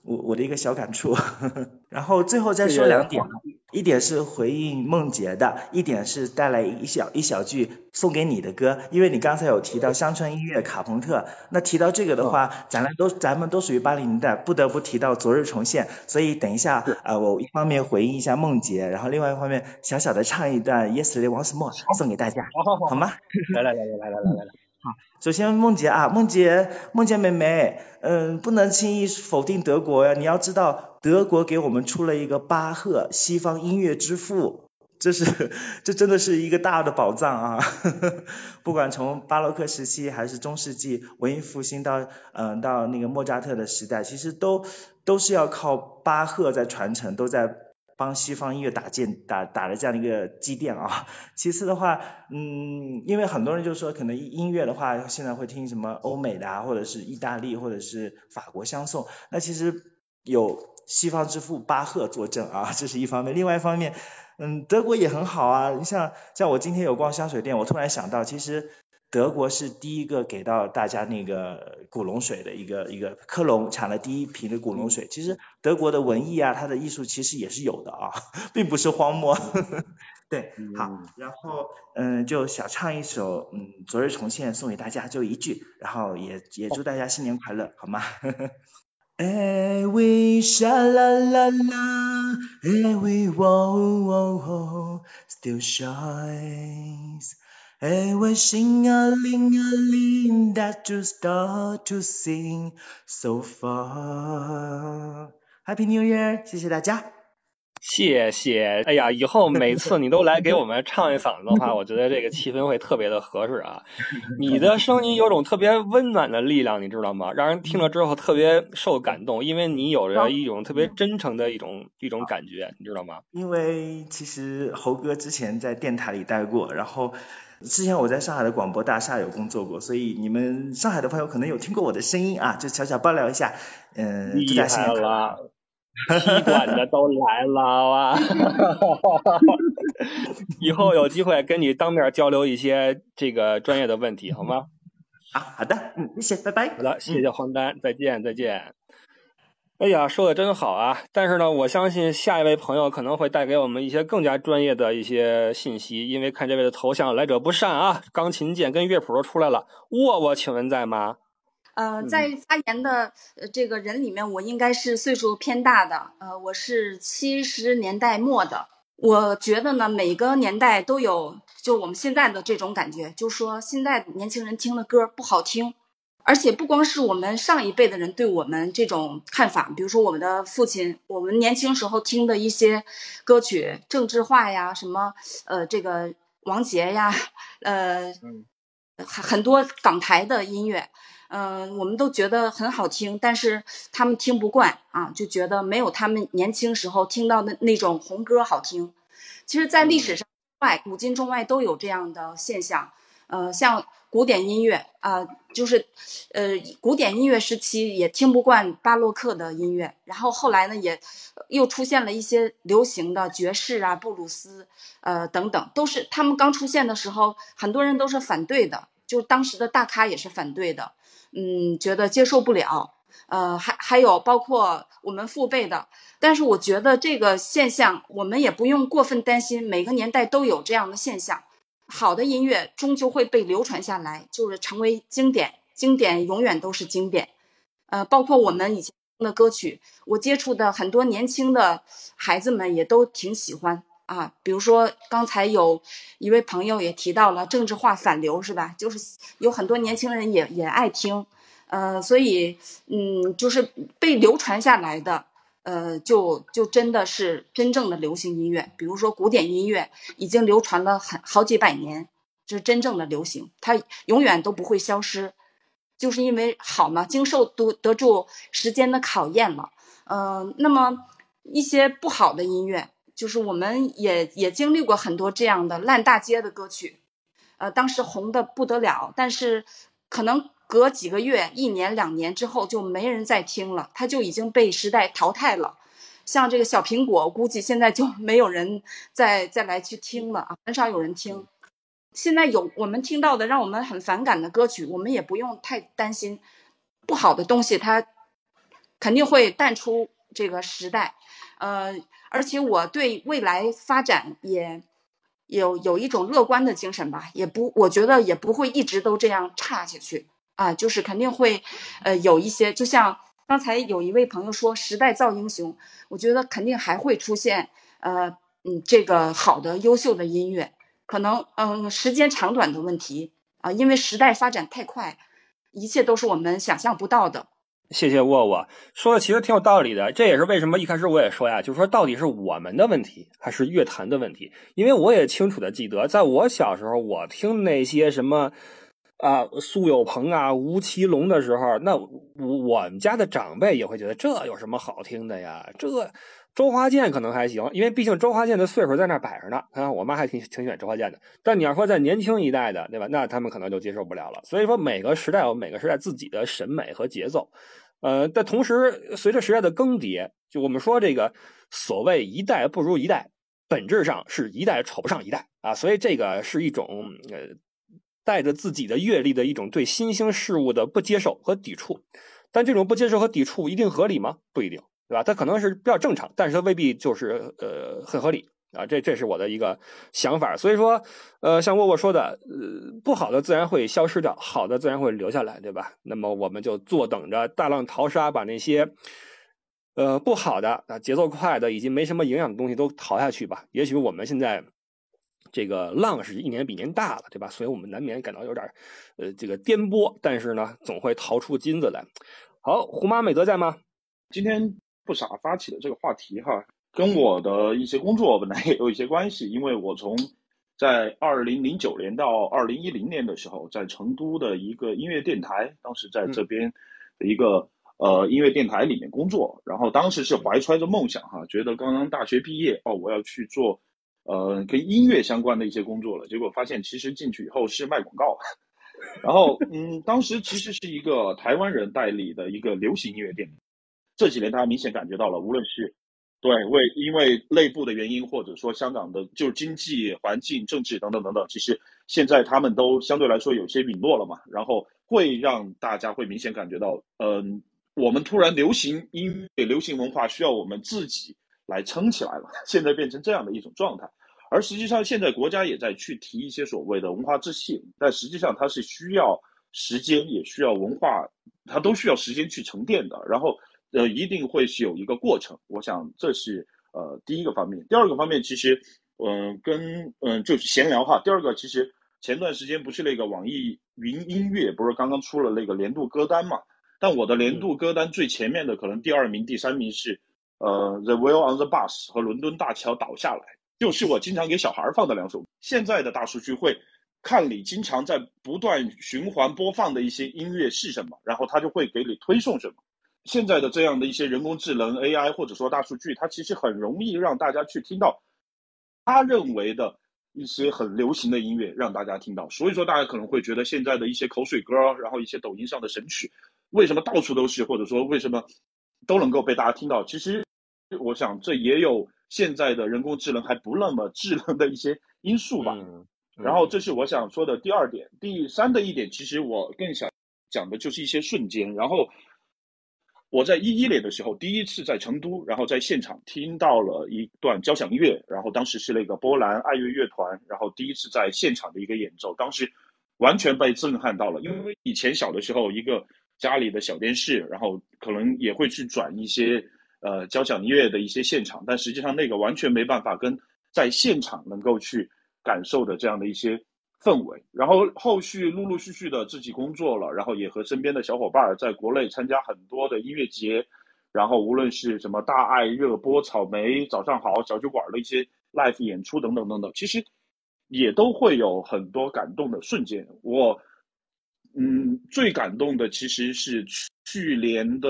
我我的一个小感触，然后最后再说两点，一点是回应梦洁的，一点是带来一小一小句送给你的歌，因为你刚才有提到乡村音乐卡朋特，那提到这个的话，咱们都咱们都属于八零年代，不得不提到昨日重现，所以等一下啊，我一方面回应一下梦洁，然后另外一方面小小的唱一段 Yesterday Once More 送给大家，好吗？来来来来来来来来。首先梦洁啊，梦洁，梦洁妹妹，嗯，不能轻易否定德国呀。你要知道，德国给我们出了一个巴赫，西方音乐之父，这是 这真的是一个大的宝藏啊。不管从巴洛克时期还是中世纪文艺复兴到嗯到那个莫扎特的时代，其实都都是要靠巴赫在传承，都在。帮西方音乐打建打打了这样的一个积淀啊。其次的话，嗯，因为很多人就说，可能音乐的话，现在会听什么欧美的啊，或者是意大利，或者是法国相送。那其实有西方之父巴赫作证啊，这是一方面。另外一方面，嗯，德国也很好啊。你像像我今天有逛香水店，我突然想到，其实。德国是第一个给到大家那个古龙水的一个一个科隆产了第一瓶的古龙水。其实德国的文艺啊，它的艺术其实也是有的啊，并不是荒漠。对，好，然后嗯，就小唱一首嗯《昨日重现》送给大家，就一句，然后也也祝大家新年快乐，好吗 still shines. Every sing a ling a ling that you start to sing so far. Happy New Year！谢谢大家。谢谢。哎呀，以后每次你都来给我们唱一嗓子的话，我觉得这个气氛会特别的合适啊。你的声音有种特别温暖的力量，你知道吗？让人听了之后特别受感动，因为你有着一种特别真诚的一种一种感觉，你知道吗？因为其实猴哥之前在电台里待过，然后。之前我在上海的广播大厦有工作过，所以你们上海的朋友可能有听过我的声音啊，就小小爆料一下。嗯，厉害了，踢馆的都来了啊！以后有机会跟你当面交流一些这个专业的问题，好吗？好，好的，嗯，谢谢，拜拜。好的，谢谢黄丹，再见，再见。哎呀，说的真好啊！但是呢，我相信下一位朋友可能会带给我们一些更加专业的一些信息，因为看这位的头像，来者不善啊！钢琴键跟乐谱都出来了。沃沃，请问在吗？呃，在发言的这个人里面，我应该是岁数偏大的。呃，我是七十年代末的。我觉得呢，每个年代都有，就我们现在的这种感觉，就说现在年轻人听的歌不好听。而且不光是我们上一辈的人对我们这种看法，比如说我们的父亲，我们年轻时候听的一些歌曲，政治化呀，什么呃这个王杰呀，呃，很很多港台的音乐，嗯，我们都觉得很好听，但是他们听不惯啊，就觉得没有他们年轻时候听到的那种红歌好听。其实，在历史上外古今中外都有这样的现象。呃，像古典音乐啊，就是，呃，古典音乐时期也听不惯巴洛克的音乐，然后后来呢，也又出现了一些流行的爵士啊、布鲁斯，呃，等等，都是他们刚出现的时候，很多人都是反对的，就当时的大咖也是反对的，嗯，觉得接受不了，呃，还还有包括我们父辈的，但是我觉得这个现象，我们也不用过分担心，每个年代都有这样的现象。好的音乐终究会被流传下来，就是成为经典。经典永远都是经典。呃，包括我们以前的歌曲，我接触的很多年轻的孩子们也都挺喜欢啊。比如说刚才有一位朋友也提到了政治化反流，是吧？就是有很多年轻人也也爱听。呃，所以嗯，就是被流传下来的。呃，就就真的是真正的流行音乐，比如说古典音乐，已经流传了很好几百年，这是真正的流行，它永远都不会消失，就是因为好嘛，经受得得住时间的考验了。嗯，那么一些不好的音乐，就是我们也也经历过很多这样的烂大街的歌曲，呃，当时红的不得了，但是可能。隔几个月、一年、两年之后，就没人再听了，它就已经被时代淘汰了。像这个小苹果，估计现在就没有人再再来去听了啊，很少有人听。现在有我们听到的让我们很反感的歌曲，我们也不用太担心不好的东西，它肯定会淡出这个时代。呃，而且我对未来发展也有有一种乐观的精神吧，也不，我觉得也不会一直都这样差下去啊，就是肯定会呃有一些，就像刚才有一位朋友说“时代造英雄”，我觉得肯定还会出现呃嗯这个好的优秀的音乐。可能嗯，时间长短的问题啊，因为时代发展太快，一切都是我们想象不到的。谢谢沃沃说的其实挺有道理的，这也是为什么一开始我也说呀，就是说到底是我们的问题还是乐坛的问题？因为我也清楚的记得，在我小时候，我听那些什么啊苏有朋啊、吴奇隆的时候，那我我们家的长辈也会觉得这有什么好听的呀？这。周华健可能还行，因为毕竟周华健的岁数在那摆着呢。啊，我妈还挺挺喜欢周华健的。但你要说在年轻一代的，对吧？那他们可能就接受不了了。所以说，每个时代有每个时代自己的审美和节奏。呃，但同时，随着时代的更迭，就我们说这个所谓一代不如一代，本质上是一代瞅不上一代啊。所以这个是一种呃带着自己的阅历的一种对新兴事物的不接受和抵触。但这种不接受和抵触一定合理吗？不一定。对吧？它可能是比较正常，但是它未必就是呃很合理啊。这这是我的一个想法。所以说，呃，像沃沃说的，呃，不好的自然会消失掉，好的自然会留下来，对吧？那么我们就坐等着大浪淘沙，把那些呃不好的啊节奏快的以及没什么营养的东西都淘下去吧。也许我们现在这个浪是一年比年大了，对吧？所以我们难免感到有点呃这个颠簸，但是呢，总会淘出金子来。好，胡妈美德在吗？今天。不傻发起的这个话题哈，跟我的一些工作本来也有一些关系，因为我从在二零零九年到二零一零年的时候，在成都的一个音乐电台，当时在这边的一个呃音乐电台里面工作，然后当时是怀揣着梦想哈，觉得刚刚大学毕业哦，我要去做呃跟音乐相关的一些工作了，结果发现其实进去以后是卖广告，然后嗯，当时其实是一个台湾人代理的一个流行音乐店。这几年，大家明显感觉到了，无论是对为因为内部的原因，或者说香港的就是经济环境、政治等等等等，其实现在他们都相对来说有些陨落了嘛。然后会让大家会明显感觉到，嗯，我们突然流行音乐、流行文化需要我们自己来撑起来了。现在变成这样的一种状态，而实际上现在国家也在去提一些所谓的文化自信，但实际上它是需要时间，也需要文化，它都需要时间去沉淀的。然后。呃，一定会是有一个过程，我想这是呃第一个方面。第二个方面，其实嗯，跟嗯就是闲聊哈。第二个，其实前段时间不是那个网易云音乐不是刚刚出了那个年度歌单嘛？但我的年度歌单最前面的可能第二名、第三名是呃《The Wheel on the Bus》和《伦敦大桥倒下来》，就是我经常给小孩放的两首。现在的大数据会看你经常在不断循环播放的一些音乐是什么，然后他就会给你推送什么。现在的这样的一些人工智能 AI 或者说大数据，它其实很容易让大家去听到他认为的一些很流行的音乐，让大家听到。所以说，大家可能会觉得现在的一些口水歌，然后一些抖音上的神曲，为什么到处都是，或者说为什么都能够被大家听到？其实，我想这也有现在的人工智能还不那么智能的一些因素吧。然后，这是我想说的第二点。第三的一点，其实我更想讲的就是一些瞬间，然后。我在一一年的时候，第一次在成都，然后在现场听到了一段交响乐，然后当时是那个波兰爱乐乐团，然后第一次在现场的一个演奏，当时完全被震撼到了。因为以前小的时候，一个家里的小电视，然后可能也会去转一些呃交响乐的一些现场，但实际上那个完全没办法跟在现场能够去感受的这样的一些。氛围，然后后续陆陆续续的自己工作了，然后也和身边的小伙伴在国内参加很多的音乐节，然后无论是什么大爱热播、草莓、早上好、小酒馆的一些 live 演出等等等等，其实也都会有很多感动的瞬间。我嗯，最感动的其实是去年的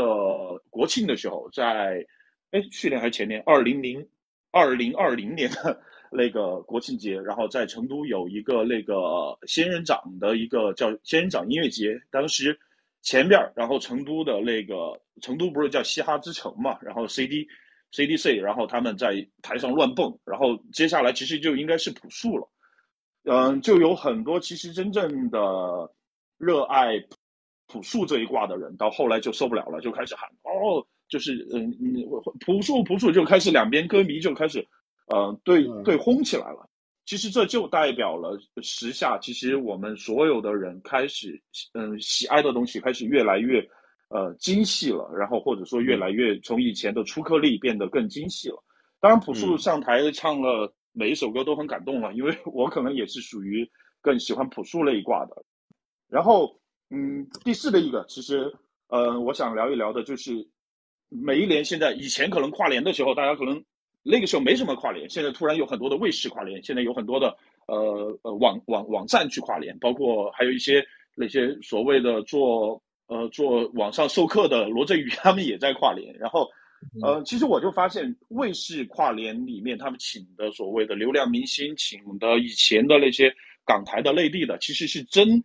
国庆的时候，在哎去年还是前年，二零零二零二零年的。那个国庆节，然后在成都有一个那个仙人掌的一个叫仙人掌音乐节。当时前边儿然后成都的那个成都不是叫嘻哈之城嘛，然后 C D C D C，然后他们在台上乱蹦，然后接下来其实就应该是朴树了。嗯，就有很多其实真正的热爱朴树这一挂的人，到后来就受不了了，就开始喊哦，就是嗯嗯，朴树朴树，就开始两边歌迷就开始呃对对轰起来了。其实这就代表了时下，其实我们所有的人开始嗯喜爱的东西开始越来越呃精细了，然后或者说越来越从以前的粗颗粒变得更精细了。当然，朴树上台唱了每一首歌都很感动了，因为 我可能也是属于更喜欢朴树那一挂的。然后，嗯，第四的一个，其实，呃，我想聊一聊的就是每一年现在以前可能跨年的时候，大家可能那个时候没什么跨年，现在突然有很多的卫视跨年，现在有很多的呃呃网网网站去跨年，包括还有一些那些所谓的做呃做网上授课的罗振宇他们也在跨年，然后。呃，其实我就发现卫视跨年里面，他们请的所谓的流量明星，请的以前的那些港台的、内地的，其实是真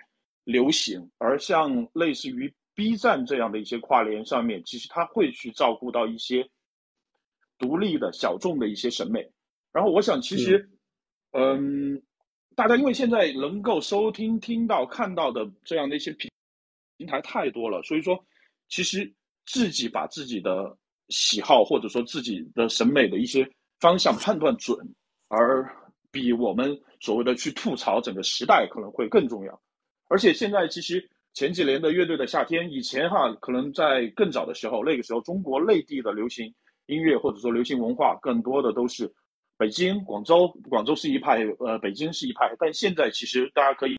流行。而像类似于 B 站这样的一些跨年上面，其实它会去照顾到一些独立的小众的一些审美。然后我想，其实，嗯，大家因为现在能够收听、听到、看到的这样的一些平平台太多了，所以说，其实自己把自己的。喜好或者说自己的审美的一些方向判断准，而比我们所谓的去吐槽整个时代可能会更重要。而且现在其实前几年的乐队的夏天，以前哈可能在更早的时候，那个时候中国内地的流行音乐或者说流行文化更多的都是北京、广州，广州是一派，呃，北京是一派。但现在其实大家可以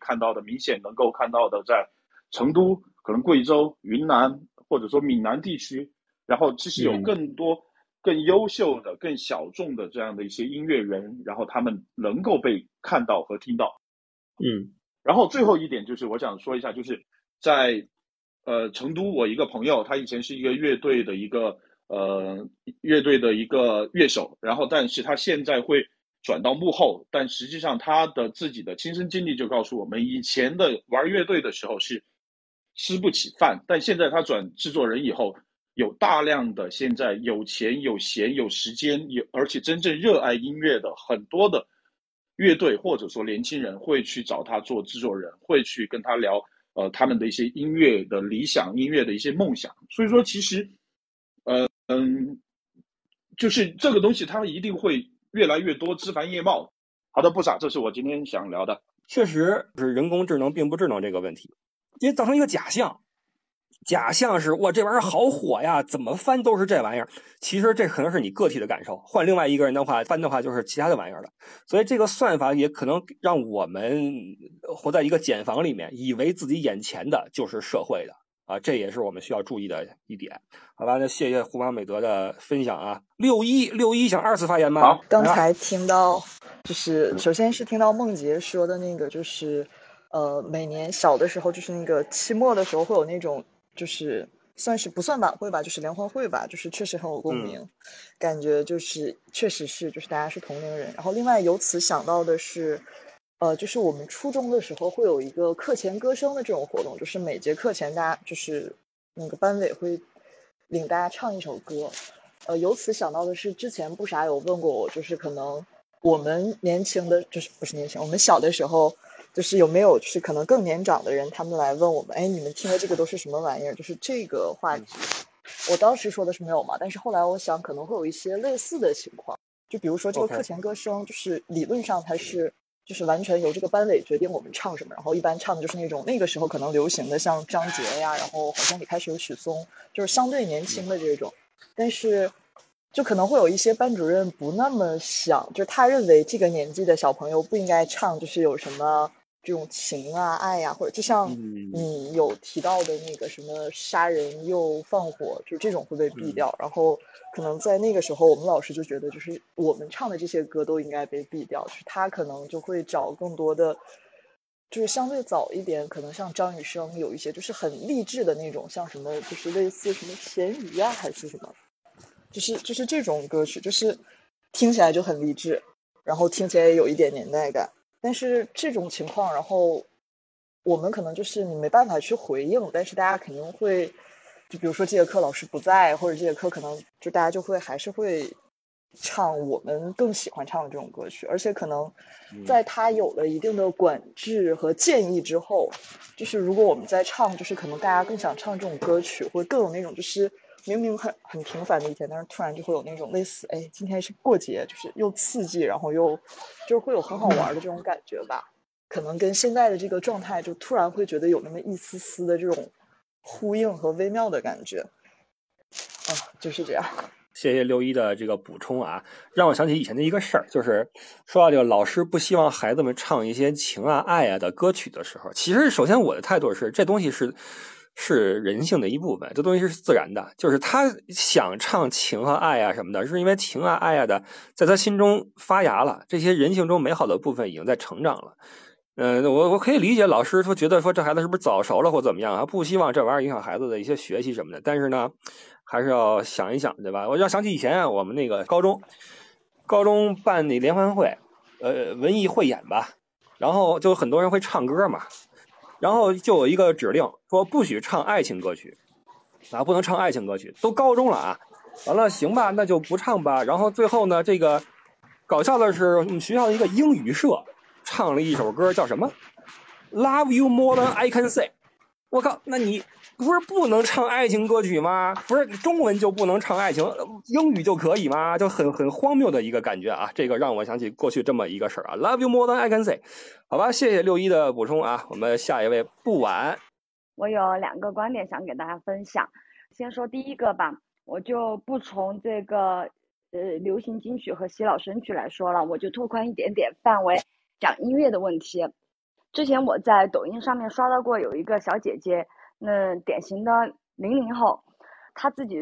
看到的，明显能够看到的，在成都、可能贵州、云南或者说闽南地区。然后其实有更多更优秀的、更小众的这样的一些音乐人，然后他们能够被看到和听到。嗯，然后最后一点就是我想说一下，就是在呃成都，我一个朋友，他以前是一个乐队的一个呃乐队的一个乐手，然后但是他现在会转到幕后，但实际上他的自己的亲身经历就告诉我们，以前的玩乐队的时候是吃不起饭，但现在他转制作人以后。有大量的现在有钱有闲有时间有，而且真正热爱音乐的很多的乐队或者说年轻人会去找他做制作人，会去跟他聊呃他们的一些音乐的理想、音乐的一些梦想。所以说，其实呃嗯，就是这个东西它一定会越来越多，枝繁叶茂。好的，不傻，这是我今天想聊的。确实是人工智能并不智能这个问题，因为造成一个假象。假象是哇，这玩意儿好火呀，怎么翻都是这玩意儿。其实这可能是你个体的感受，换另外一个人的话翻的话就是其他的玩意儿了。所以这个算法也可能让我们活在一个茧房里面，以为自己眼前的就是社会的啊，这也是我们需要注意的一点。好吧，那谢谢胡马美德的分享啊。六一六一想二次发言吗？好，刚才听到就是首先是听到梦洁说的那个，就是呃，每年小的时候就是那个期末的时候会有那种。就是算是不算晚会吧，就是联欢会吧，就是确实很有共鸣，感觉就是确实是就是大家是同龄人。然后另外由此想到的是，呃，就是我们初中的时候会有一个课前歌声的这种活动，就是每节课前大家就是那个班委会领大家唱一首歌。呃，由此想到的是，之前不傻有问过我，就是可能我们年轻的就是不是年轻，我们小的时候。就是有没有就是可能更年长的人，他们来问我们，哎，你们听的这个都是什么玩意儿？就是这个话题，我当时说的是没有嘛，但是后来我想可能会有一些类似的情况，就比如说这个课前歌声，就是理论上它是就是完全由这个班委决定我们唱什么，然后一般唱的就是那种那个时候可能流行的像张杰呀，然后好像也开始有许嵩，就是相对年轻的这种，但是就可能会有一些班主任不那么想，就是他认为这个年纪的小朋友不应该唱，就是有什么。这种情啊、爱呀，或者就像你有提到的那个什么杀人又放火，就这种会被毙掉。然后可能在那个时候，我们老师就觉得，就是我们唱的这些歌都应该被毙掉。就是他可能就会找更多的，就是相对早一点，可能像张雨生有一些就是很励志的那种，像什么就是类似什么咸鱼啊，还是什么，就是就是这种歌曲，就是听起来就很励志，然后听起来也有一点年代感。但是这种情况，然后我们可能就是你没办法去回应，但是大家肯定会，就比如说这节课老师不在，或者这节课可能就大家就会还是会唱我们更喜欢唱的这种歌曲，而且可能嗯。在他有了一定的管制和建议之后，就是如果我们在唱，就是可能大家更想唱这种歌曲，会更有那种就是明明很很平凡的一天，但是突然就会有那种类似哎今天是过节，就是又刺激，然后又就是会有很好玩的这种感觉吧。可能跟现在的这个状态，就突然会觉得有那么一丝丝的这种呼应和微妙的感觉，啊，就是这样。谢谢六一的这个补充啊，让我想起以前的一个事儿，就是说到这个老师不希望孩子们唱一些情啊爱啊的歌曲的时候，其实首先我的态度是，这东西是是人性的一部分，这东西是自然的，就是他想唱情和爱啊什么的，是因为情啊爱啊的在他心中发芽了，这些人性中美好的部分已经在成长了。嗯、我我可以理解老师说觉得说这孩子是不是早熟了或怎么样啊，不希望这玩意儿影响孩子的一些学习什么的，但是呢，还是要想一想，对吧？我要想起以前啊，我们那个高中，高中办那联欢会，呃，文艺汇演吧，然后就很多人会唱歌嘛，然后就有一个指令说不许唱爱情歌曲，啊，不能唱爱情歌曲，都高中了啊，完了行吧，那就不唱吧。然后最后呢，这个搞笑的是，我们学校的一个英语社唱了一首歌，叫什么？Love you more than I can say。我靠，那你不是不能唱爱情歌曲吗？不是中文就不能唱爱情，英语就可以吗？就很很荒谬的一个感觉啊！这个让我想起过去这么一个事儿啊，Love you more than I can say。好吧，谢谢六一的补充啊，我们下一位不晚。我有两个观点想给大家分享。先说第一个吧，我就不从这个呃流行金曲和洗脑神曲来说了，我就拓宽一点点范围，讲音乐的问题。之前我在抖音上面刷到过有一个小姐姐，那典型的零零后，她自己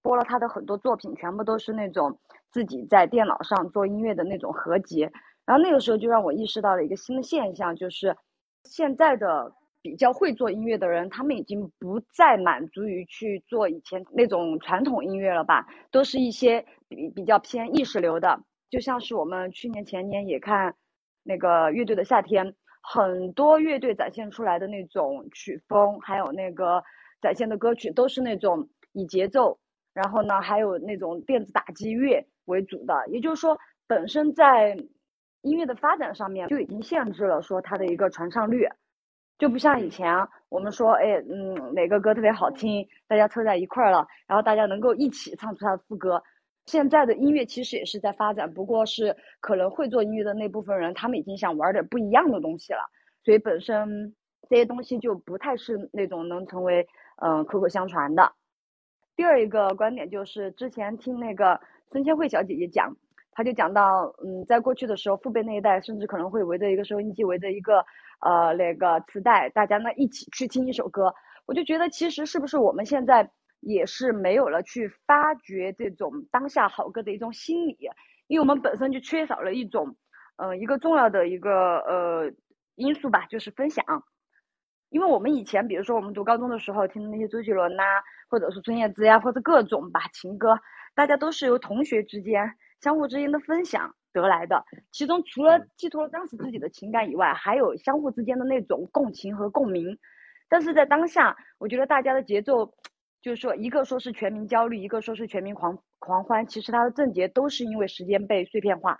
播了她的很多作品，全部都是那种自己在电脑上做音乐的那种合集。然后那个时候就让我意识到了一个新的现象，就是现在的比较会做音乐的人，他们已经不再满足于去做以前那种传统音乐了吧，都是一些比比较偏意识流的，就像是我们去年前年也看那个乐队的夏天。很多乐队展现出来的那种曲风，还有那个展现的歌曲，都是那种以节奏，然后呢，还有那种电子打击乐为主的。也就是说，本身在音乐的发展上面就已经限制了说它的一个传唱率，就不像以前我们说，哎，嗯，哪个歌特别好听，大家凑在一块儿了，然后大家能够一起唱出它的副歌。现在的音乐其实也是在发展，不过是可能会做音乐的那部分人，他们已经想玩点不一样的东西了，所以本身这些东西就不太是那种能成为嗯、口口相传的。第二一个观点就是之前听那个孙千惠小姐姐讲，她就讲到，嗯，在过去的时候，父辈那一代甚至可能会围着一个收音机，围着一个呃那个磁带，大家呢一起去听一首歌。我就觉得其实是不是我们现在。也是没有了去发掘这种当下好歌的一种心理，因为我们本身就缺少了一种，呃，一个重要的一个呃因素吧，就是分享。因为我们以前，比如说我们读高中的时候听的那些周杰伦呐、啊，或者是孙燕姿呀，或者各种吧情歌，大家都是由同学之间相互之间的分享得来的。其中除了寄托了当时自己的情感以外，还有相互之间的那种共情和共鸣。但是在当下，我觉得大家的节奏。就是说，一个说是全民焦虑，一个说是全民狂狂欢，其实它的症结都是因为时间被碎片化，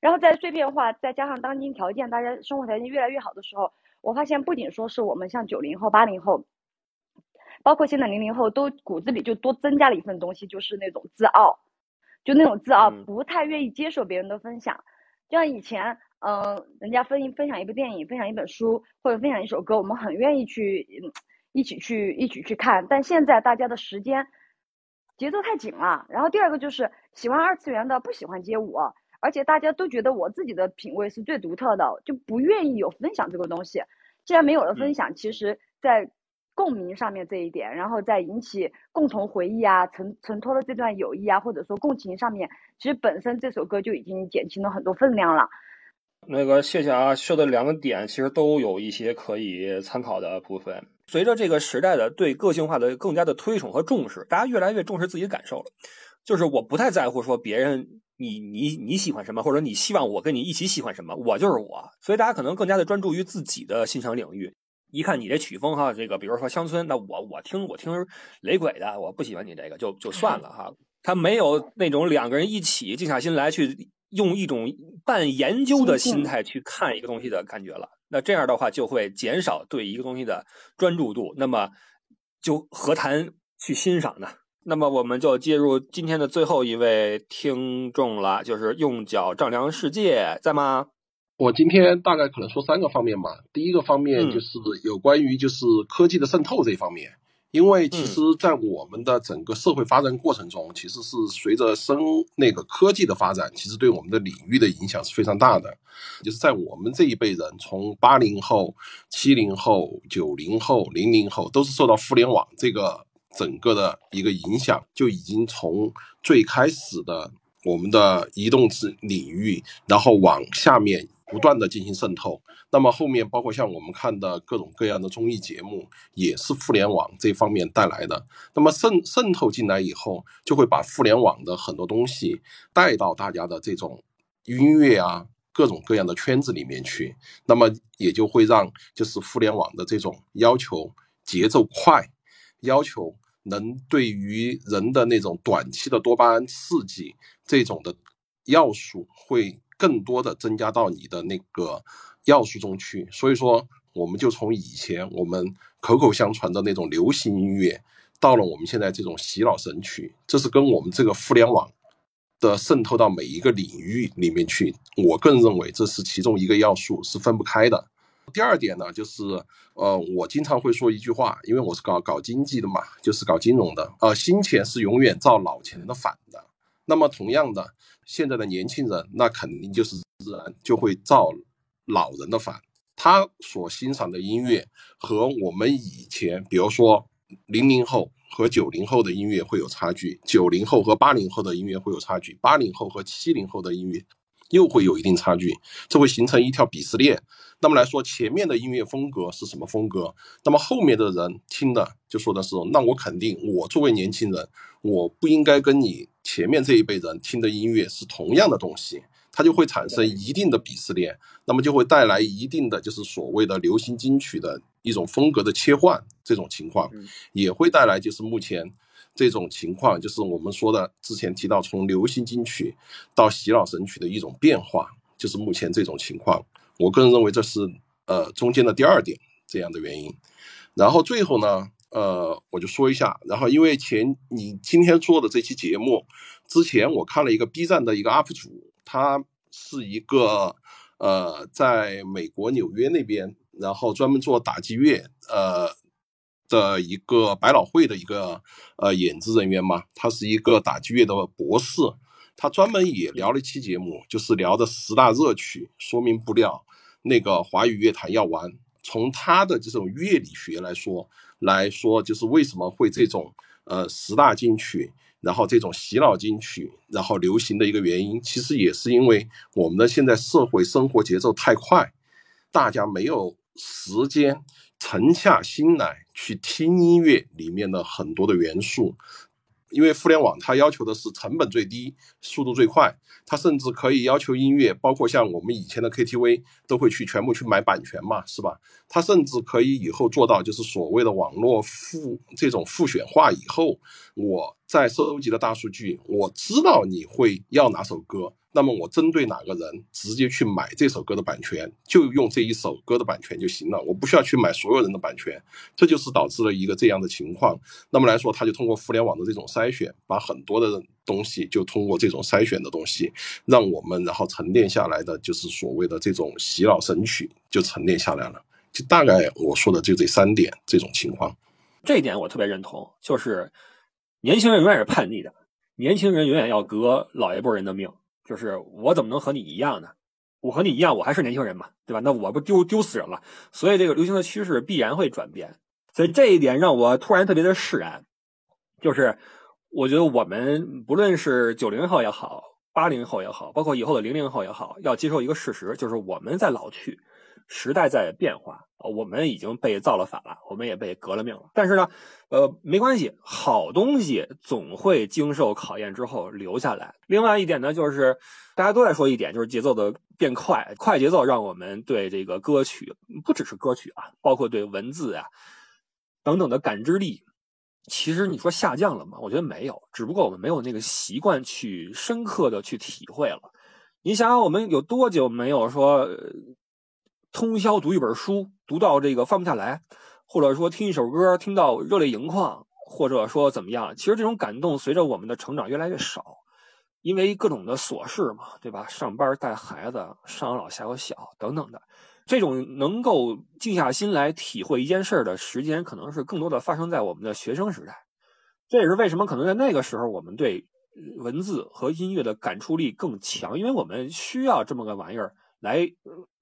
然后在碎片化，再加上当今条件，大家生活条件越来越好的时候，我发现不仅说是我们像九零后、八零后，包括现在零零后，都骨子里就多增加了一份东西，就是那种自傲，就那种自傲，不太愿意接受别人的分享，就像以前，嗯、呃，人家分分享一部电影，分享一本书，或者分享一首歌，我们很愿意去。嗯一起去一起去看，但现在大家的时间节奏太紧了。然后第二个就是喜欢二次元的不喜欢街舞，而且大家都觉得我自己的品味是最独特的，就不愿意有分享这个东西。既然没有了分享，其实在共鸣上面这一点，然后再引起共同回忆啊、承承托了这段友谊啊，或者说共情上面，其实本身这首歌就已经减轻了很多分量了。那个谢谢啊，说的两个点其实都有一些可以参考的部分。随着这个时代的对个性化的更加的推崇和重视，大家越来越重视自己的感受了。就是我不太在乎说别人你你你喜欢什么，或者你希望我跟你一起喜欢什么，我就是我。所以大家可能更加的专注于自己的欣赏领域。一看你这曲风哈，这个比如说乡村，那我我听我听雷鬼的，我不喜欢你这个就就算了哈。他没有那种两个人一起静下心来去用一种半研究的心态去看一个东西的感觉了。那这样的话就会减少对一个东西的专注度，那么就何谈去欣赏呢？那么我们就进入今天的最后一位听众了，就是用脚丈量世界，在吗？我今天大概可能说三个方面吧。第一个方面就是有关于就是科技的渗透这一方面，因为其实，在我们的整个社会发展过程中，其实是随着生那个科技的发展，其实对我们的领域的影响是非常大的。就是在我们这一辈人，从八零后、七零后、九零后、零零后，都是受到互联网这个整个的一个影响，就已经从最开始的我们的移动之领域，然后往下面。不断的进行渗透，那么后面包括像我们看的各种各样的综艺节目，也是互联网这方面带来的。那么渗渗透进来以后，就会把互联网的很多东西带到大家的这种音乐啊各种各样的圈子里面去。那么也就会让就是互联网的这种要求节奏快，要求能对于人的那种短期的多巴胺刺激这种的要素会。更多的增加到你的那个要素中去，所以说我们就从以前我们口口相传的那种流行音乐，到了我们现在这种洗脑神曲，这是跟我们这个互联网的渗透到每一个领域里面去。我个人认为这是其中一个要素是分不开的。第二点呢，就是呃，我经常会说一句话，因为我是搞搞经济的嘛，就是搞金融的，呃，新钱是永远照老钱的反的。那么同样的。现在的年轻人，那肯定就是自然就会造老人的反，他所欣赏的音乐和我们以前，比如说零零后和九零后的音乐会有差距，九零后和八零后的音乐会有差距，八零后和七零后的音乐又会有一定差距，这会形成一条鄙视链。那么来说，前面的音乐风格是什么风格？那么后面的人听的就说的是，那我肯定，我作为年轻人，我不应该跟你前面这一辈人听的音乐是同样的东西，它就会产生一定的鄙视链，那么就会带来一定的就是所谓的流行金曲的一种风格的切换，这种情况也会带来就是目前这种情况，就是我们说的之前提到从流行金曲到洗脑神曲的一种变化，就是目前这种情况。我个人认为这是呃中间的第二点这样的原因，然后最后呢，呃我就说一下，然后因为前你今天做的这期节目之前，我看了一个 B 站的一个 UP 主，他是一个呃在美国纽约那边，然后专门做打击乐呃的一个百老汇的一个呃演职人员嘛，他是一个打击乐的博士。他专门也聊了一期节目，就是聊的十大热曲，说明不了那个华语乐坛要完。从他的这种乐理学来说，来说就是为什么会这种呃十大金曲，然后这种洗脑金曲，然后流行的一个原因，其实也是因为我们的现在社会生活节奏太快，大家没有时间沉下心来去听音乐里面的很多的元素。因为互联网它要求的是成本最低、速度最快，它甚至可以要求音乐，包括像我们以前的 KTV 都会去全部去买版权嘛，是吧？它甚至可以以后做到就是所谓的网络复这种复选化以后，我在收集的大数据，我知道你会要哪首歌。那么我针对哪个人直接去买这首歌的版权，就用这一首歌的版权就行了，我不需要去买所有人的版权，这就是导致了一个这样的情况。那么来说，他就通过互联网的这种筛选，把很多的东西就通过这种筛选的东西，让我们然后沉淀下来的就是所谓的这种洗脑神曲就沉淀下来了。就大概我说的就这三点这种情况，这一点我特别认同，就是年轻人永远是叛逆的，年轻人永远要革老一辈人的命。就是我怎么能和你一样呢？我和你一样，我还是年轻人嘛，对吧？那我不丢丢死人了。所以这个流行的趋势必然会转变。所以这一点让我突然特别的释然。就是我觉得我们不论是九零后也好，八零后也好，包括以后的零零后也好，要接受一个事实，就是我们在老去。时代在变化，我们已经被造了反了，我们也被革了命了。但是呢，呃，没关系，好东西总会经受考验之后留下来。另外一点呢，就是大家都在说一点，就是节奏的变快，快节奏让我们对这个歌曲，不只是歌曲啊，包括对文字啊等等的感知力其实你说下降了吗？我觉得没有，只不过我们没有那个习惯去深刻的去体会了。你想想，我们有多久没有说通宵读一本书，读到这个放不下来，或者说听一首歌听到热泪盈眶，或者说怎么样？其实这种感动随着我们的成长越来越少，因为各种的琐事嘛，对吧？上班带孩子，上有老下有小等等的。这种能够静下心来体会一件事的时间，可能是更多的发生在我们的学生时代。这也是为什么可能在那个时候，我们对文字和音乐的感触力更强，因为我们需要这么个玩意儿来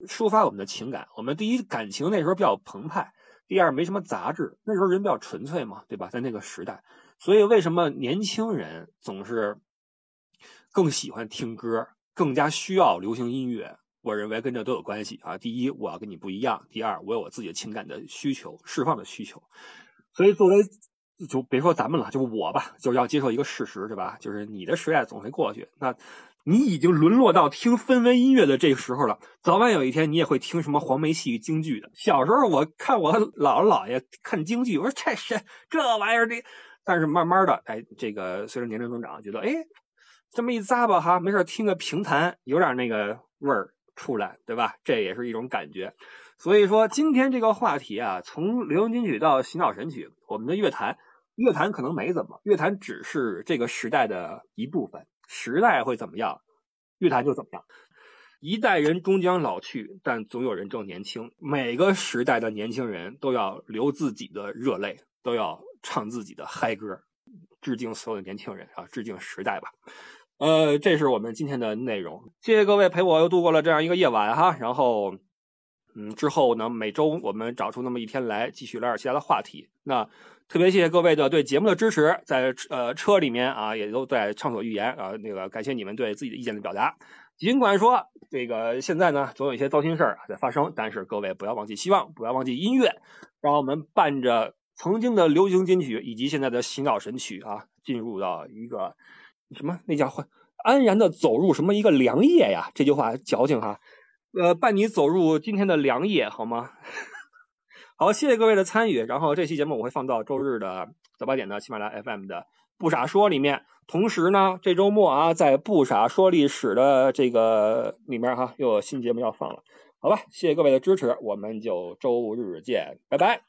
抒发我们的情感。我们第一感情那时候比较澎湃，第二没什么杂质，那时候人比较纯粹嘛，对吧？在那个时代，所以为什么年轻人总是更喜欢听歌，更加需要流行音乐？我认为跟这都有关系啊。第一，我要跟你不一样；第二，我有我自己的情感的需求、释放的需求。所以，作为就别说咱们了，就我吧，就是要接受一个事实，对吧？就是你的时代总会过去，那你已经沦落到听氛围音乐的这个时候了。早晚有一天，你也会听什么黄梅戏、京剧的。小时候我看我姥姥姥爷看京剧，我说这是这玩意儿的。但是慢慢的，哎，这个随着年龄增长，觉得哎，这么一咂吧哈，没事听个评弹，有点那个味儿。出来，对吧？这也是一种感觉。所以说，今天这个话题啊，从流行金曲到洗脑神曲，我们的乐坛，乐坛可能没怎么，乐坛只是这个时代的一部分。时代会怎么样，乐坛就怎么样。一代人终将老去，但总有人正年轻。每个时代的年轻人都要流自己的热泪，都要唱自己的嗨歌，致敬所有的年轻人啊，致敬时代吧。呃，这是我们今天的内容。谢谢各位陪我又度过了这样一个夜晚哈。然后，嗯，之后呢，每周我们找出那么一天来，继续聊点其他的话题。那特别谢谢各位的对节目的支持，在呃车里面啊，也都在畅所欲言啊。那个感谢你们对自己的意见的表达。尽管说这个现在呢，总有一些糟心事儿在发生，但是各位不要忘记希望，不要忘记音乐，让我们伴着曾经的流行金曲以及现在的洗脑神曲啊，进入到一个。什么？那叫安然的走入什么一个良夜呀？这句话矫情哈。呃，伴你走入今天的良夜，好吗？好，谢谢各位的参与。然后这期节目我会放到周日的早八点的喜马拉雅 FM 的不傻说里面。同时呢，这周末啊，在不傻说历史的这个里面哈，又有新节目要放了。好吧，谢谢各位的支持，我们就周日见，拜拜。